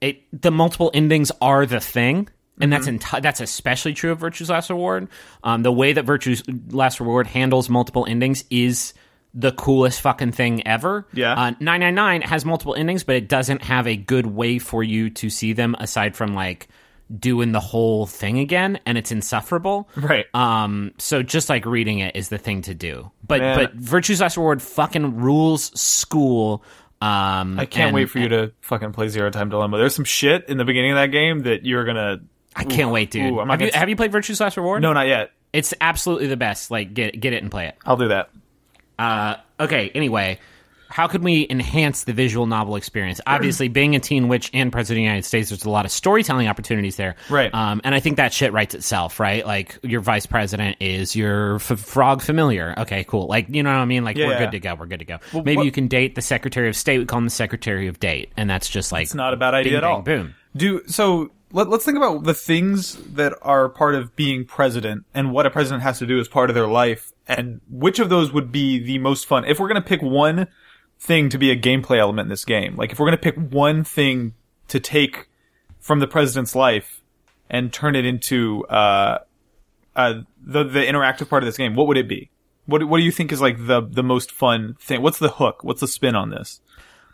it. The multiple endings are the thing. And that's enti- that's especially true of Virtue's Last Reward. Um, the way that Virtue's Last Reward handles multiple endings is the coolest fucking thing ever.
Yeah.
Uh, 999 has multiple endings, but it doesn't have a good way for you to see them aside from like doing the whole thing again, and it's insufferable.
Right.
Um, so just like reading it is the thing to do. But
Man.
but Virtue's Last Reward fucking rules school. Um,
I can't
and-
wait for you to fucking play Zero Time Dilemma. There's some shit in the beginning of that game that you're gonna.
I can't wait, dude.
Ooh,
have, you,
gonna-
have you played Virtue's Last Reward?
No, not yet.
it's absolutely the best. Like get get it and play it.
I'll do that.
Uh, okay. Anyway, how could we enhance the visual novel experience? Obviously, being a teen witch and president of the United States, there's a lot of storytelling opportunities there.
Right.
Um, and I think that shit writes itself, right? Like your vice president is your f- frog familiar. Okay, cool. Like you know what I mean? Like
Yeah,
we're
yeah.
good to go. We're good to go. Maybe
what-
you can date the secretary of state. We call him the secretary of date, and that's just like
It's not a bad idea
bing,
at all.
bang, Boom.
Do so. Let's think about the things that are part of being president and what a president has to do as part of their life, and which of those would be the most fun. If we're gonna pick one thing to be a gameplay element in this game, like if we're gonna pick one thing to take from the president's life and turn it into uh, uh, the the interactive part of this game, what would it be? What what do you think is like the the most fun thing? What's the hook? What's the spin on this?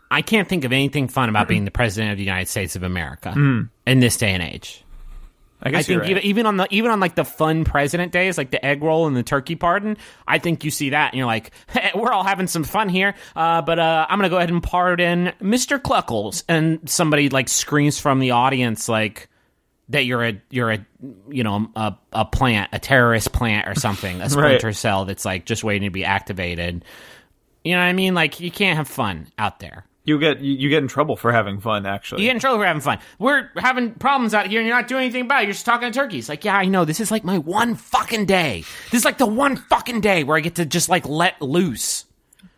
I can't think of anything fun about being the president of the United States of America in this day and age.
I guess
I think
you're right.
even, even on the even on like the fun president days, like the egg roll and the turkey pardon, I think you see that and you're like, hey, we're all having some fun here. Uh, but uh, I'm gonna go ahead and pardon Mr. Cluckles, and somebody like screams from the audience like that you're a you're a you know a, a plant, a terrorist plant or something, a splinter cell that's like just waiting to be activated. You know what I mean? Like you can't have fun out there.
You get you, get in trouble for having fun. Actually,
You get in trouble for having fun. We're having problems out here and you're not doing anything about it. You're just talking to turkeys. Like, yeah, I know. This is like my one fucking day. This is like the one fucking day where I get to just like let loose.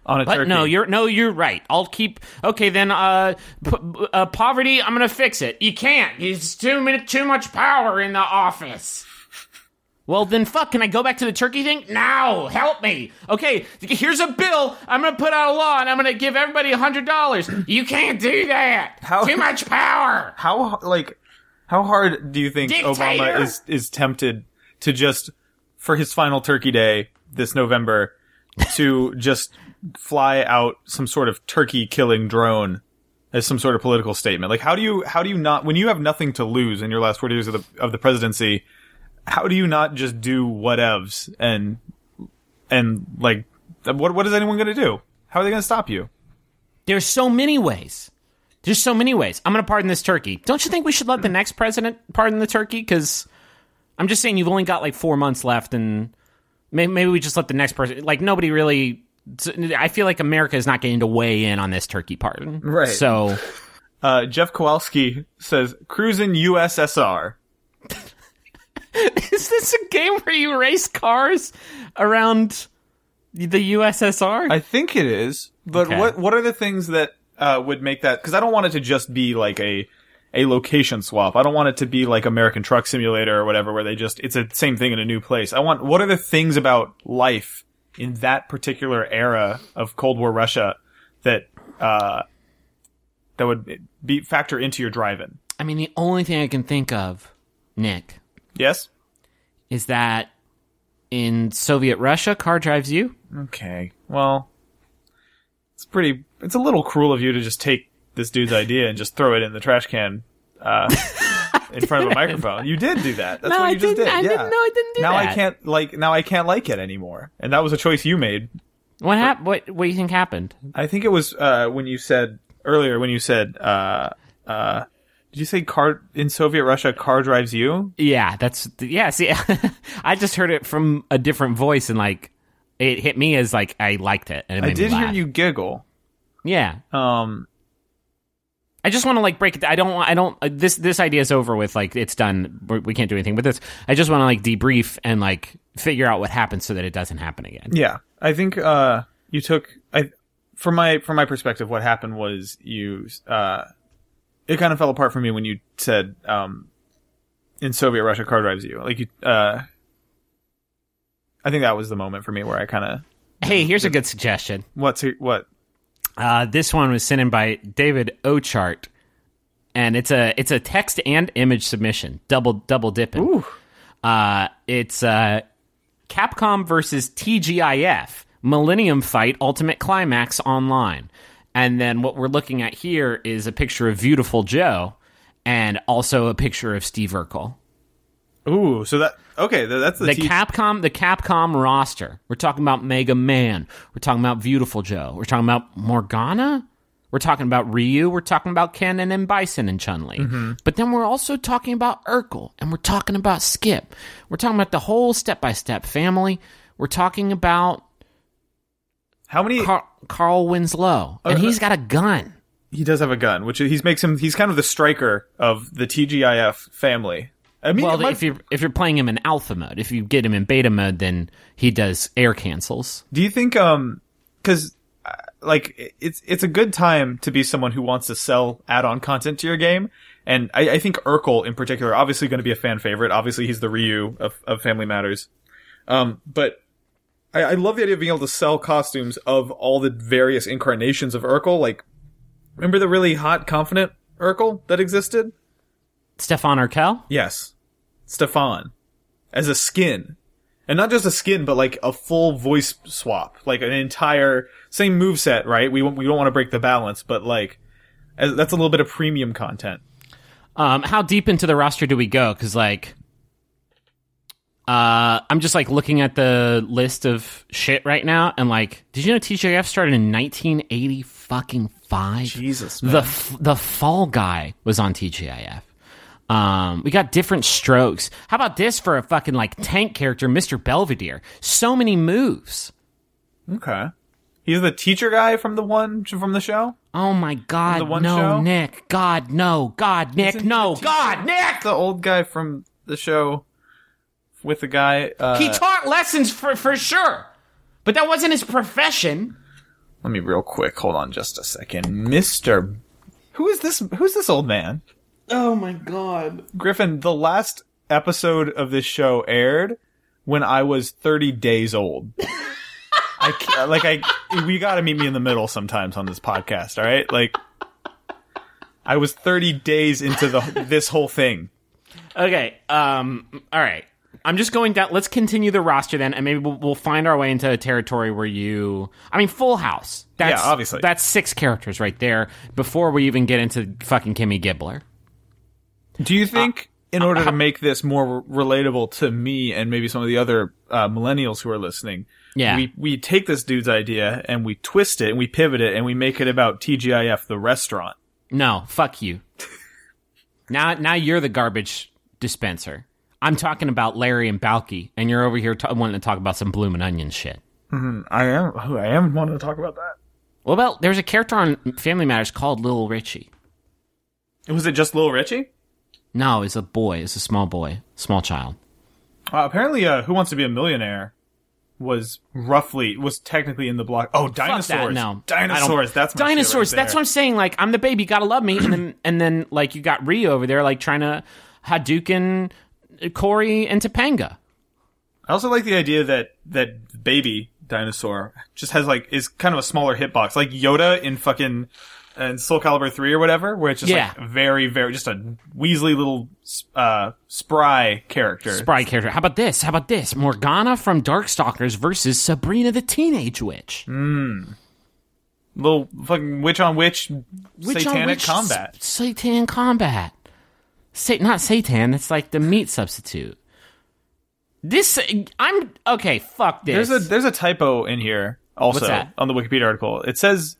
on a
But
turkey.
no, you're no, you're right. I'll keep. Okay, then. Uh, p- uh, poverty. I'm gonna fix it. You can't. It's too many, too much power in the office. Well, then, fuck. Can I go back to the turkey thing now? Help me. Okay, here's a bill. I'm gonna put out a law, and I'm gonna give everybody a hundred dollars. You can't do that.
How-
Too much power.
how like how hard do you think
Dictator!
Obama is is tempted to just for his final Turkey Day this November to just fly out some sort of turkey killing drone as some sort of political statement? Like, how do you how do you not when you have nothing to lose in your last four years of the of the presidency? How do you not just do whatevs and and like what what is anyone going to do? How are they going to stop you?
There's so many ways. There's so many ways. I'm going to pardon this turkey. Don't you think we should let the next president pardon the turkey? Because I'm just saying you've only got like four months left, and maybe, maybe we just let the next person. Like nobody really. I feel like America is not getting to weigh in on this turkey pardon.
Right.
So
Uh, Jeff Kowalski says, cruising USSR.
is this a game where you race cars around the USSR?
I think it is. But
Okay.
what what are the things that uh, would make that? Because I don't want it to just be like a a location swap. I don't want it to be like American Truck Simulator or whatever, where they just it's the same thing in a new place. I want what are the things about life in that particular era of Cold War Russia that uh, that would be factor into your drive-in?
I mean, the only thing I can think of, Nick,
Yes.
is that in Soviet Russia, car drives you.
Okay. Well, it's pretty. It's a little cruel of you to just take this dude's idea and just throw it in the trash can uh, in front of a microphone. You did do that. That's
No,
what
I
you just
didn't-
did.
I
yeah.
didn't- no, I didn't do
now I can't like. Now I can't like it anymore. And that was a choice you made.
What happened? What What do you think happened?
I think it was uh, when you said earlier when you said. Uh, uh, did you say car in Soviet Russia? Car drives you.
Yeah, that's yeah. See, I just heard it from a different voice, and like it hit me as like I liked it, and it
I did hear you giggle.
Yeah,
Um,
I just want to like break it. I don't. I don't. Uh, this this idea is over with. Like it's done. We're, we can't do anything with this. I just want to like debrief and like figure out what happened so that it doesn't happen again.
Yeah, I think uh, you took I from my from my perspective, what happened was you uh, it kind of fell apart for me when you said um, in Soviet Russia, car drives you. Like you, uh, I think that was the moment for me where I kind of
Hey, here's a good suggestion.
what's what
Uh, this one was sent in by David Ochart, and it's a it's a text and image submission, double double dipping. Uh, it's uh, Capcom versus TGIF Millennium Fight Ultimate Climax online, and then what we're looking at here is a picture of Beautiful Joe, and also a picture of Steve Urkel.
ooh. So that okay, that's the,
The
T-
Capcom, the Capcom roster. We're talking about Mega Man. We're talking about Beautiful Joe. We're talking about Morrigan. We're talking about Ryu. We're talking about Ken and Bison and Chun Li. Mm-hmm. But then we're also talking about Urkel, and we're talking about Skip. We're talking about the whole step by step family. We're talking about
how many
Car- Carl Winslow, and he's got a gun.
he does have a gun, which he makes him he's kind of the striker of the TGIF family. I mean,
Well,
might-
if you're if you're playing him in alpha mode, if you get him in beta mode, then he does air cancels.
Do you think um cuz like it's it's a good time to be someone who wants to sell add-on content to your game and I, I think Urkel in particular obviously going to be a fan favorite obviously he's the Ryu of, of Family Matters um but I, I love the idea of being able to sell costumes of all the various incarnations of Urkel like remember the really hot confident Urkel that existed
Stefan Urquelle.
yes Stefan as a skin and not just a skin, but like a full voice swap, like an entire same move set, right? We we don't want to break the balance, but like as, that's a little bit of premium content.
Um, how deep into the roster do we go? Because like, uh, I'm just like looking at the list of shit right now, and like, did you know TGIF started in 1980 fucking five?
Jesus,
the f- the Fall Guy was on TGIF. Um, we got different strokes. How about this for a fucking like tank character, Mr. Belvedere? So many moves.
Okay, he's the teacher guy from the one from the show,
Oh my god,
the one
no,
show?
Nick. God, no. God, Nick,
Isn't
no. God, Nick.
the old guy from the show with the guy. Uh,
He taught lessons for for sure, but that wasn't his profession.
let me real quick. Hold on, just a second, Mister. Who is this? Who's this old man?
Oh my god!
Griffin, the last episode of this show aired when I was 30 days old. I like I we got to meet me in the middle sometimes on this podcast, all right? Like I was 30 days into the this whole thing.
Okay, um, all right. I'm just going down. Let's continue the roster then, and maybe we'll, we'll find our way into a territory where you. I mean, Full House. That's,
Yeah, obviously.
That's six characters right there before we even get into fucking Kimmy Gibbler.
Do you think in order to make this more relatable to me and maybe some of the other uh, millennials who are listening,
Yeah.
we we take this dude's idea and we twist it and we pivot it and we make it about TGIF the restaurant.
No, fuck you. now, now you're the garbage dispenser. I'm talking about Larry and Balki, and you're over here t- wanting to talk about some bloomin' onion shit.
I am. I am wanting to talk about that.
Well, about there's a character on Family Matters called Little Richie.
Was it just Little Richie?
No, it's a boy. It's a small boy, small child.
Uh, apparently, uh, Who Wants to Be a Millionaire was roughly was technically in the block. Oh, dinosaurs!
that, no,
dinosaurs. That's
dinosaurs.
right
that's what I'm saying. Like I'm the baby, gotta love me, and then and then like you got Ryu over there, like trying to Hadouken Corey and Topanga.
I also like the idea that that baby dinosaur just has like is kind of a smaller hitbox, like Yoda in fucking in Soul Calibur three or whatever, where it's just
Yeah.
like very very just a Weasley little uh, spry character.
Spry character. How about this? How about this? Morrigan from Darkstalkers versus Sabrina the Teenage Witch. Mmm.
Little fucking witch on witch,
Witch on
satanic
witch
combat.
s- Satan combat. Sa- not Satan. It's like the meat substitute. This I'm okay. Fuck this.
There's a there's a typo in here also on the Wikipedia article. It says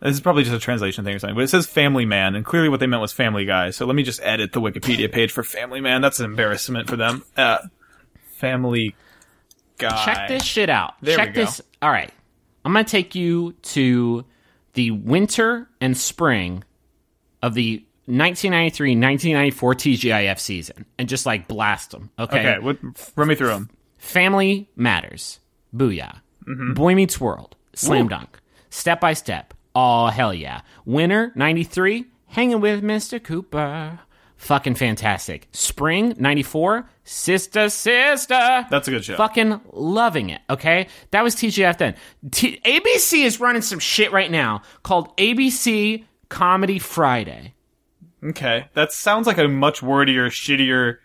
this is probably just a translation thing or something, but it says Family Man, and clearly what they meant was Family Guy. So let me just edit the Wikipedia page for Family Man. That's an embarrassment for them. Uh, family Guy.
Check this shit out.
There
Check
we go.
this. All right. I'm going to take you to the winter and spring of the 1993-1994 TGIF season and just like blast them. Okay.
Okay, what, run me through them.
Family Matters. Booyah.
Mm-hmm.
Boy Meets World. Slam Dunk. Step by Step. Oh, hell yeah. Winter 93. Hanging with Mr. Cooper. Fucking fantastic. Spring 94. Sister, sister.
That's a good show.
Fucking loving it. Okay. That was TGIF then. T- ABC is running some shit right now called ABC Comedy Friday.
Okay, that sounds like a much wordier, shittier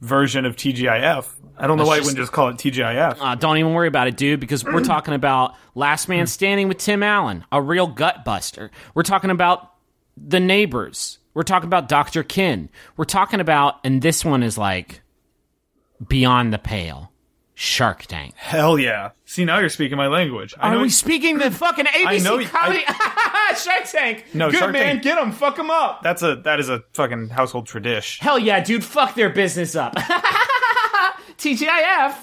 version of TGIF. I don't know
Let's
why you wouldn't just call it TGIF.
Uh, don't even worry about it, dude, because we're talking about Last Man Standing with Tim Allen, a real gut buster. We're talking about The Neighbors. We're talking about Dr. Ken. We're talking about, and this one is like beyond the pale Shark Tank.
Hell yeah! See, now you're speaking my language. I
Are
know
we speaking the fucking ABC
know you-
comedy? Shark Tank.
No,
Good
Shark
man,
Tank-
get them, fuck them up.
that's a that is a fucking household tradition.
Hell yeah, dude, fuck their business up. TGIF.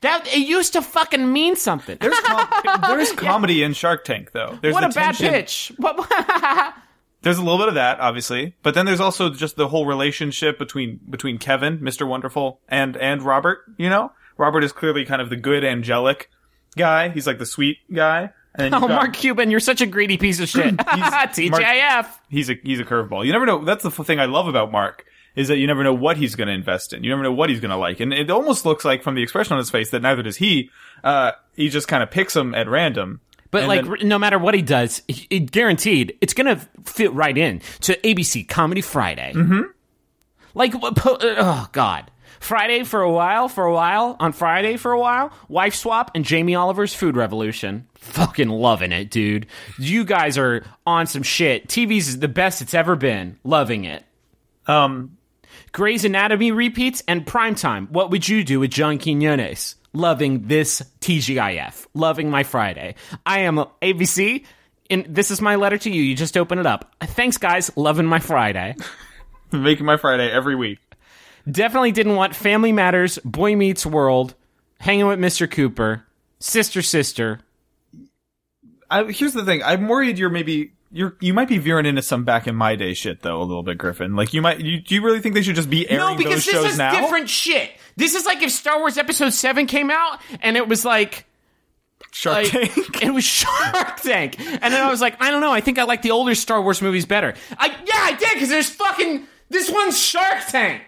That it used to fucking mean something.
There's com- there's comedy in Shark Tank though. There's
what
the
a bad
tension-
pitch. What?
There's a little bit of that, obviously, but then there's also just the whole relationship between between Kevin, Mr. Wonderful, and and Robert. You know, Robert is clearly kind of the good angelic guy. He's like the sweet guy. And
Oh,
got-
Mark Cuban, you're such a greedy piece of shit. TGIF.
he's a he's a curveball. You never know. That's the thing I love about Mark is that you never know what he's going to invest in. You never know what he's going to like, and it almost looks like from the expression on his face that neither does he. Uh, he just kind of picks them at random.
But
And
like,
then-
no matter what he does, he, he- guaranteed it's gonna fit right in to ABC Comedy Friday. Mm-hmm. Like, uh, oh god, Friday for a while, for a while on Friday for a while, Wife Swap and Jamie Oliver's Food Revolution. Fucking loving it, dude. You guys are on some shit. TV's the best it's ever been. Loving it.
um,
Grey's Anatomy repeats and primetime. What would you do with John Quinones? Loving this TGIF. Loving my Friday. I am ABC, and this is my letter to you. You just open it up. Thanks, guys. Loving my Friday.
making my Friday every week.
Definitely didn't want Family Matters, Boy Meets World, Hanging with Mr. Cooper, Sister Sister.
I, here's the thing. I'm worried you're maybe you're you might be veering into some back in my day shit though a little bit, Griffin. Like you might. You, do you really think they should just be airing
No, because
those
this
shows
is
now?
different shit. This is like if Star Wars Episode 7 came out and it was like.
Shark
like,
Tank.
It was Shark Tank, and then I was like, I don't know. I think I like the older Star Wars movies better. I yeah, I did because there's fucking this one's Shark Tank.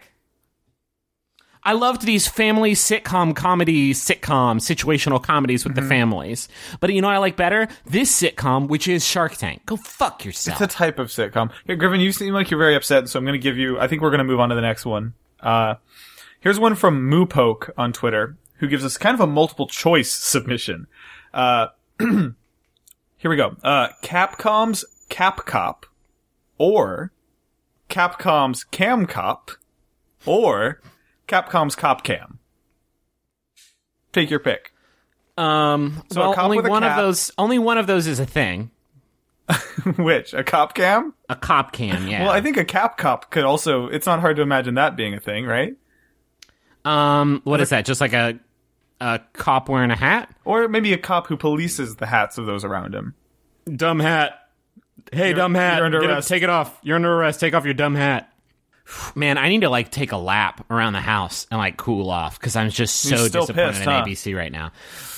I loved these family sitcom comedy sitcom situational comedies with
Mm-hmm.
the families, but you know what I like better? This sitcom, which is Shark Tank. Go fuck yourself.
It's a type of sitcom. Here, Griffin, you seem like you're very upset, so I'm going to give you. I think we're going to move on to the next one. Uh, here's one from Moopoke on Twitter, who gives us kind of a multiple choice submission. Uh, here we go. Uh, Capcom's Capcop, or Capcom's Camcop, or Capcom's Copcam. Take your pick.
um,
So a
well,
cop
only
with a
one of those. Only one of those is a thing.
Which a cop cam?
A cop cam, yeah.
Well, I think a cap cop could also. It's not hard to imagine that being a thing, right?
um, what is that? Just like a a cop wearing a hat?
Or maybe a cop who polices the hats of those around him.
Dumb hat. Hey,
You're-
dumb hat.
you're under
Get it-
arrest.
take it off. You're under arrest. Take off your dumb hat. Man, I need to like take a lap around the house and like cool off because I'm just so disappointed
pissed,
in
huh?
ABC right now.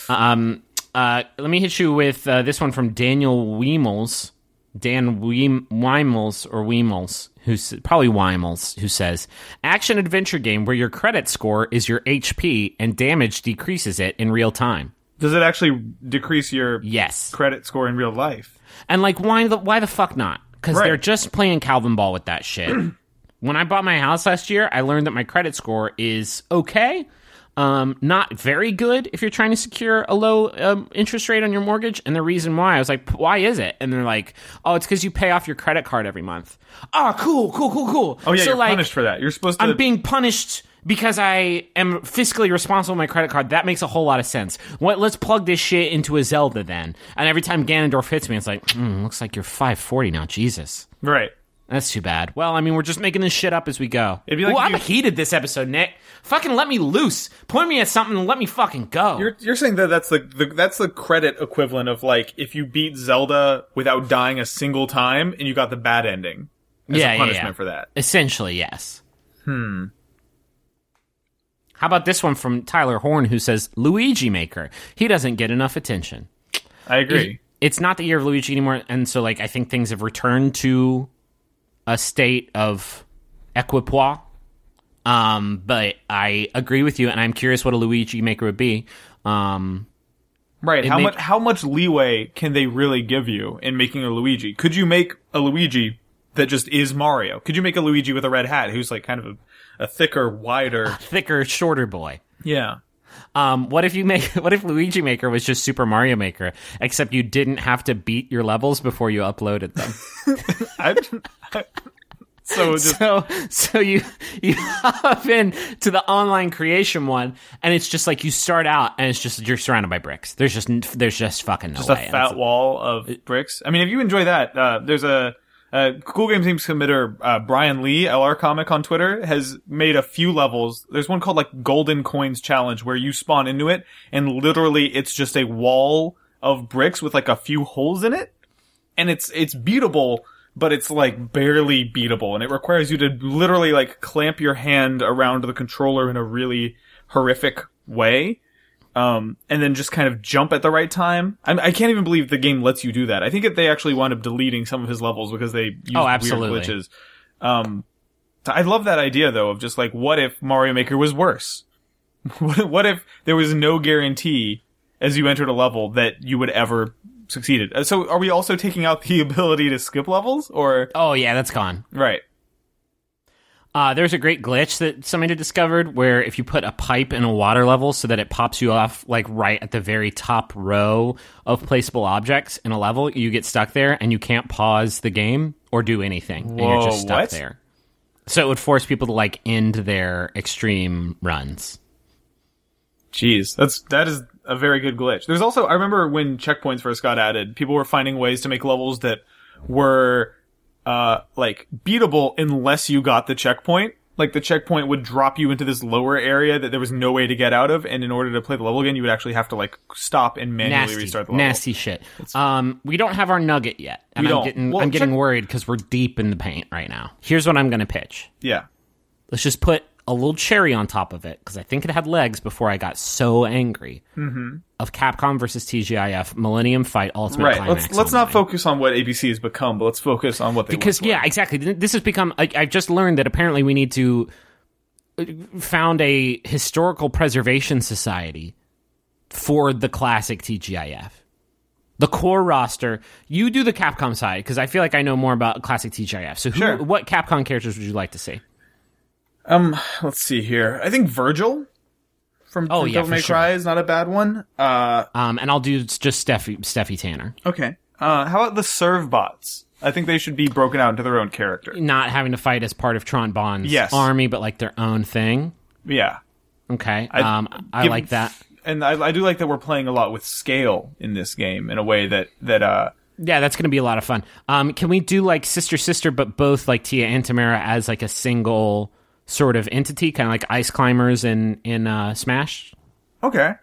Um, uh, let me hit you with uh, this one from Daniel Weimels, Dan Weim- Weimels or Weimels, who's probably Weimels, who says action adventure game where your credit score is your HP and damage decreases it in real time.
Does it actually decrease your
Yes.
credit score in real life?
And like, why the why the fuck not? Because
Right.
they're just playing Calvin ball with that shit. When I bought my house last year, I learned that my credit score is okay, um, not very good if you're trying to secure a low um, interest rate on your mortgage. And the reason why, I was like, why is it? And they're like, oh, it's because you pay off your credit card every month. Oh, cool, cool, cool, cool.
Oh yeah,
so
you're
like,
punished for that. You're supposed to.
I'm being punished because I am fiscally responsible with my credit card. That makes a whole lot of sense. What? Let's plug this shit into a Zelda then. And every time Ganondorf hits me, it's like, hmm, looks like you're 540 now. Jesus.
right.
That's too bad. Well, I mean, we're just making this shit up as we go.
It'd be like
Ooh, I'm
you-
heated this episode, Nick. Fucking let me loose. Point me at something and let me fucking go.
You're you're saying that that's the, the that's the credit equivalent of like if you beat Zelda without dying a single time and you got the bad ending. As
Yeah,
a punishment
yeah.
for that.
Essentially, yes. Hmm. How about this one from Tyler Horn, who says Luigi Maker? He doesn't get enough attention.
I agree.
it's not the year of Luigi anymore, and so like I think things have returned to a state of equipoise. Um, but I agree with you, and I'm curious what a Luigi Maker would be. Um,
Right. How
make-
much how much leeway can they really give you in making a Luigi? Could you make a Luigi that just is Mario? Could you make a Luigi with a red hat who's like kind of a, a thicker, wider?
thicker, shorter boy.
Yeah.
Um, what if you make? What if Luigi Maker was just Super Mario Maker, except you didn't have to beat your levels before you uploaded them?
I, so just
so so you you hop in to the online creation one and it's just like you start out and it's just you're surrounded by bricks there's just there's just fucking no
just a
way And
fat wall of bricks. I mean, if you enjoy that, uh, there's a, a cool games team submitter, uh, Brian Lee, LR Comic on Twitter, has made a few levels. There's one called like Golden Coins Challenge where you spawn into it and literally it's just a wall of bricks with like a few holes in it. And it's, it's beatable, but it's like barely beatable. And it requires you to literally like clamp your hand around the controller in a really horrific way um, and then just kind of jump at the right time. I, I can't even believe the game lets you do that. I think that they actually wound up deleting some of his levels because they used
Oh,
weird
absolutely.
glitches. Um, I love that idea though of just like, what if Mario Maker was worse? what, if there was no guarantee as you entered a level that you would ever succeeded? Uh, So are we also taking out the ability to skip levels or,
oh yeah that's gone
right?
Uh, there's a great glitch that somebody discovered where if you put a pipe in a water level so that it pops you off like right at the very top row of placeable objects in a level, you get stuck there and you can't pause the game or do anything. and you're
Whoa,
just stuck
what?
there. So it would force people to like end their extreme runs.
Jeez, that's that is a very good glitch. There's also I remember when checkpoints first got added, people were finding ways to make levels that were uh like beatable unless you got the checkpoint. Like the checkpoint would drop you into this lower area that there was no way to get out of, and in order to play the level again, you would actually have to like stop and manually
Nasty,
restart the level.
nasty shit. Um, we don't have our nugget yet, and
We
I'm
don't.
getting
Well,
I'm getting
check-
worried because we're deep in the paint right now. Here's what I'm going to pitch.
Yeah.
let's just put a little cherry on top of it because I think it had legs before I got so angry. Mm-hmm. Of Capcom versus TGIF Millennium Fight Ultimate
Right.
Climax.
Let's let's not focus on what ABC has become, but let's focus on what they
because yeah, exactly. This has become. I, I just learned that apparently we need to uh, found a historical preservation society for the classic TGIF. The core roster. You do the Capcom side because I feel like I know more about classic TGIF. So, who,
Sure.
what Capcom characters would you like to see?
Um, let's see here. I think Vergil from,
Oh,
from
yeah,
Devil May
sure.
Cry is not a bad one. Uh,
Um, and I'll do just Steffi, Steffi Tanner.
Okay. Uh, how about the Servbots? I think they should be broken out into their own character.
not having to fight as part of Tron Bonne's
Yes.
army, but like their own thing.
Yeah.
Okay,
I-
um, I
Give-
like that.
And I, I do like that we're playing a lot with scale in this game in a way that, that, uh,
Yeah, that's going to be a lot of fun. Um, can we do like sister sister, but both like Tia and Tamara as like a single sort of entity, kind of like Ice Climbers in in uh, Smash?
Okay.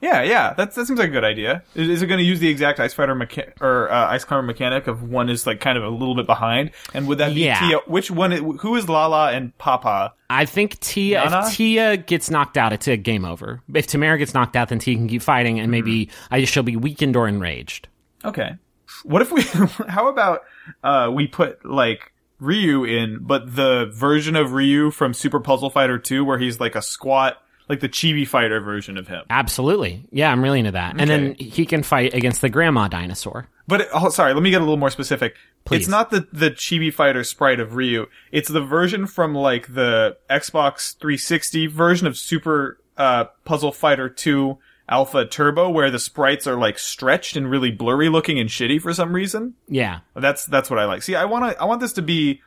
Yeah, yeah, that that seems like a good idea. Is, is it going to use the exact Ice Fighter mecha- or uh, Ice Climber mechanic of one is like kind of a little bit behind, and would that be
Yeah.
Tia? Which one? i- Who is Lala and Papa?
I think Tia.
Nana?
If Tia gets knocked out, it's a game over. If Tamara gets knocked out, then Tia can keep fighting, and maybe
Mm-hmm.
I she'll be weakened or enraged.
Okay. What if we? how about uh we put like Ryu in, but the version of Ryu from Super Puzzle Fighter 2 where he's like a squat, like the chibi fighter version of him.
Absolutely, yeah, I'm really into that. And then he can fight against the grandma dinosaur.
But it, oh, sorry, let me get a little more specific.
Please.
It's not the the chibi fighter sprite of Ryu. It's the version from like the Xbox 360 version of Super uh, Puzzle Fighter 2 Alpha Turbo, where the sprites are like stretched and really blurry looking and shitty for some reason.
Yeah,
That's that's what I like. See, I want to I want this to be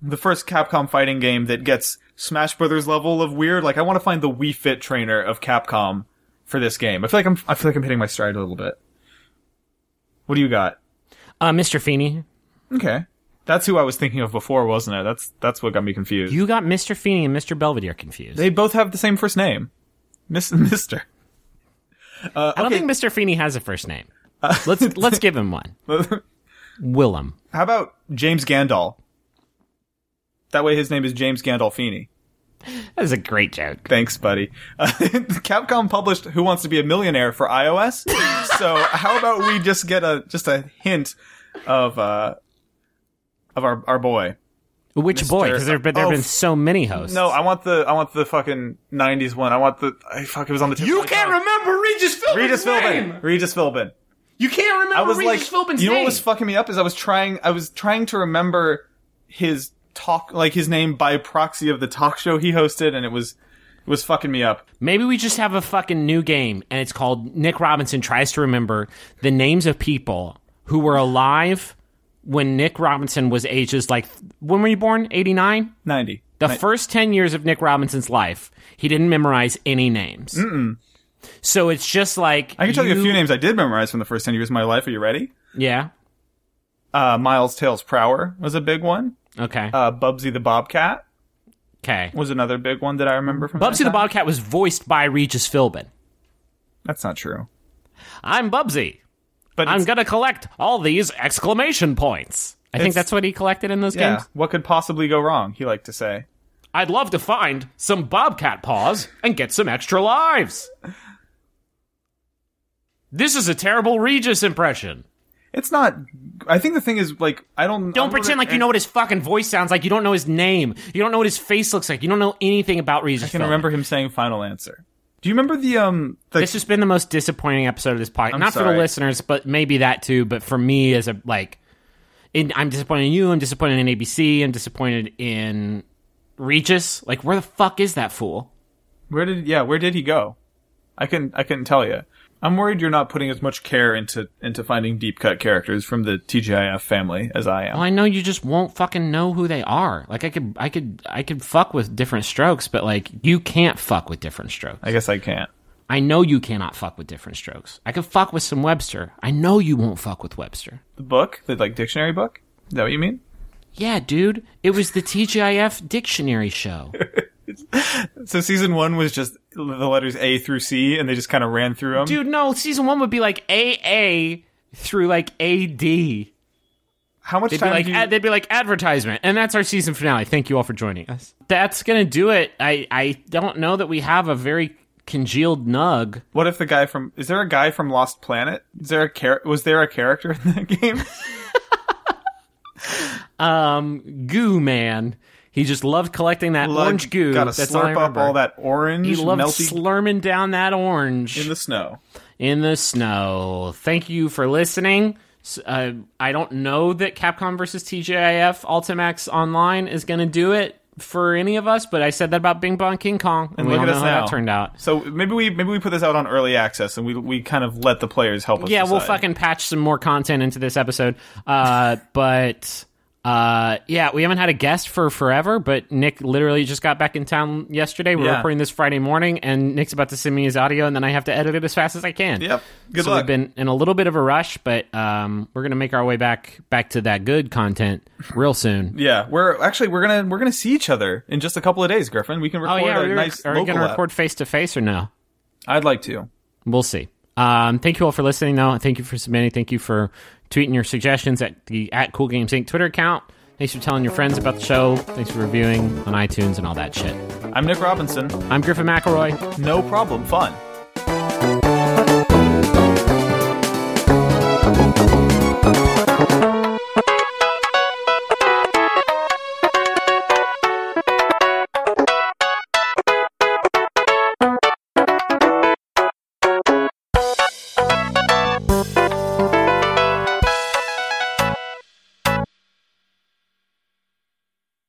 the first Capcom fighting game that gets Smash Brothers level of weird. Like I want to find the Wii Fit trainer of Capcom for this game. I feel like I'm I feel like I'm hitting my stride a little bit. What do you got?
uh, Mr. Feeney,
Okay. That's who I was thinking of before, wasn't it? That's that's what got me confused.
you got Mr. Feeney and Mr. Belvedere confused.
they both have the same first name. Miss Mister. Uh,
I don't think Mr. Feeney has a first name. let's let's give him one. Willem.
How about James Gandalf? That way his name is James Gandolfini.
That is a great joke.
Thanks, buddy. Uh, Capcom published Who Wants to Be a Millionaire for iOS. so how about we just get a just a hint of uh of our our boy.
Which boy? Because there have been, there have
Oh,
been so many hosts.
No, I want the I want the fucking '90s one. I want the I fuck. It was on the tip. of my tongue.
remember Regis Philbin's
Regis Philbin. Regis Philbin.
You can't remember
I was
Regis
like,
Philbin's
you know
name.
what was fucking me up is I was trying I was trying to remember his talk like his name by proxy of the talk show he hosted, and it was it was fucking me up.
Maybe we just have a fucking new game, and it's called Nick Robinson tries to remember the names of people who were alive when Nick Robinson was ages like when were you born? Eighty nine.
Ninety.
The
Ni-
first 10 years of Nick Robinson's life, he didn't memorize any names. Mm-mm. So it's just like.
I can tell you a few names I did memorize from the first ten years of my life. Are you ready?
Yeah.
Uh, Miles Tails Prower was a big one.
Okay.
Uh, Bubsy the Bobcat
okay.
was another big one that I remember from.
Bubsy the. Bobcat was voiced by Regis Philbin.
That's not true.
I'm Bubsy.
But
I'm going to collect all these exclamation points. I think
It's-
that's what he collected in those
yeah.
games.
What could possibly go wrong? He liked to say.
I'd love to find some Bobcat paws and get some extra lives. This is a terrible Regis impression.
It's not. I think the thing is like I don't.
Don't pretend like you know what his fucking voice sounds like. You don't know his name. You don't know what his face looks like. You don't know anything about Regis.
I can
Philbin.
remember him saying "final answer." Do you remember the um? The,
This has been the most disappointing episode of this podcast. Not for the listeners, but maybe that too. But for me, as a like, in, I'm disappointed in you. I'm disappointed in ABC. I'm disappointed in Regis. Like, where the fuck is that fool?
where did yeah? Where did he go? I couldn't. I couldn't tell you. I'm worried you're not putting as much care into into finding deep cut characters from the TGIF family as I am.
Well, I know you just won't fucking know who they are. Like, I could, I could, I could fuck with different strokes, but like, you can't fuck with different strokes.
I guess I can't.
I know you cannot fuck with different strokes. I could fuck with some Webster. I know you won't fuck with Webster.
The book, the like dictionary book. Is that what you mean?
Yeah, dude. It was the TGIF dictionary show.
So season one was just the letters A through C, and they just kind of ran through them.
Dude, no, season one would be like AA through like AD.
how much
They'd be
time?
like
do you,
ad- they'd be like advertisement, and that's our season finale. Thank you all for joining us. That's gonna do it. I I don't know that we have a very congealed nug.
what if the guy from? Is there a guy from Lost Planet? Is there a char- Was there a character in that game?
Um, goo man. He just loved collecting that orange goo.
Got to
That's all
slurp up all that orange,
He loved
melty
slurming down that orange
in the snow.
in the snow. Thank you for listening. Uh, I don't know that Capcom versus TGIF Ultimax Online is going to do it for any of us, but I said that about Bing Bong King Kong, and we
look at
know
us
how
now.
that turned out.
So maybe we maybe we put this out on early access, and we we kind of let the players help us.
Yeah, we'll fucking patch some more content into this episode. Uh, but Uh, yeah, we haven't had a guest for forever, but Nick literally just got back in town yesterday. We're
Yeah.
recording this Friday morning, and Nick's about to send me his audio, and then I have to edit it as fast as I can.
Yep. Good
so
luck.
we've been in a little bit of a rush, but um, we're gonna make our way back back to that good content real soon.
Yeah, we're actually we're gonna we're gonna see each other in just a couple of days, Griffin. We can record
Oh
record
yeah, are
a
we,
nice
are we gonna
app.
record face to face or no?
I'd like to.
We'll see. Um, thank you all for listening, though. Thank you for submitting. Thank you for tweeting your suggestions at the at Cool Games Inc. Twitter account. Thanks for telling your friends about the show. Thanks for reviewing on iTunes and all that shit.
I'm Nick Robinson.
I'm Griffin McElroy.
No problem. Fun.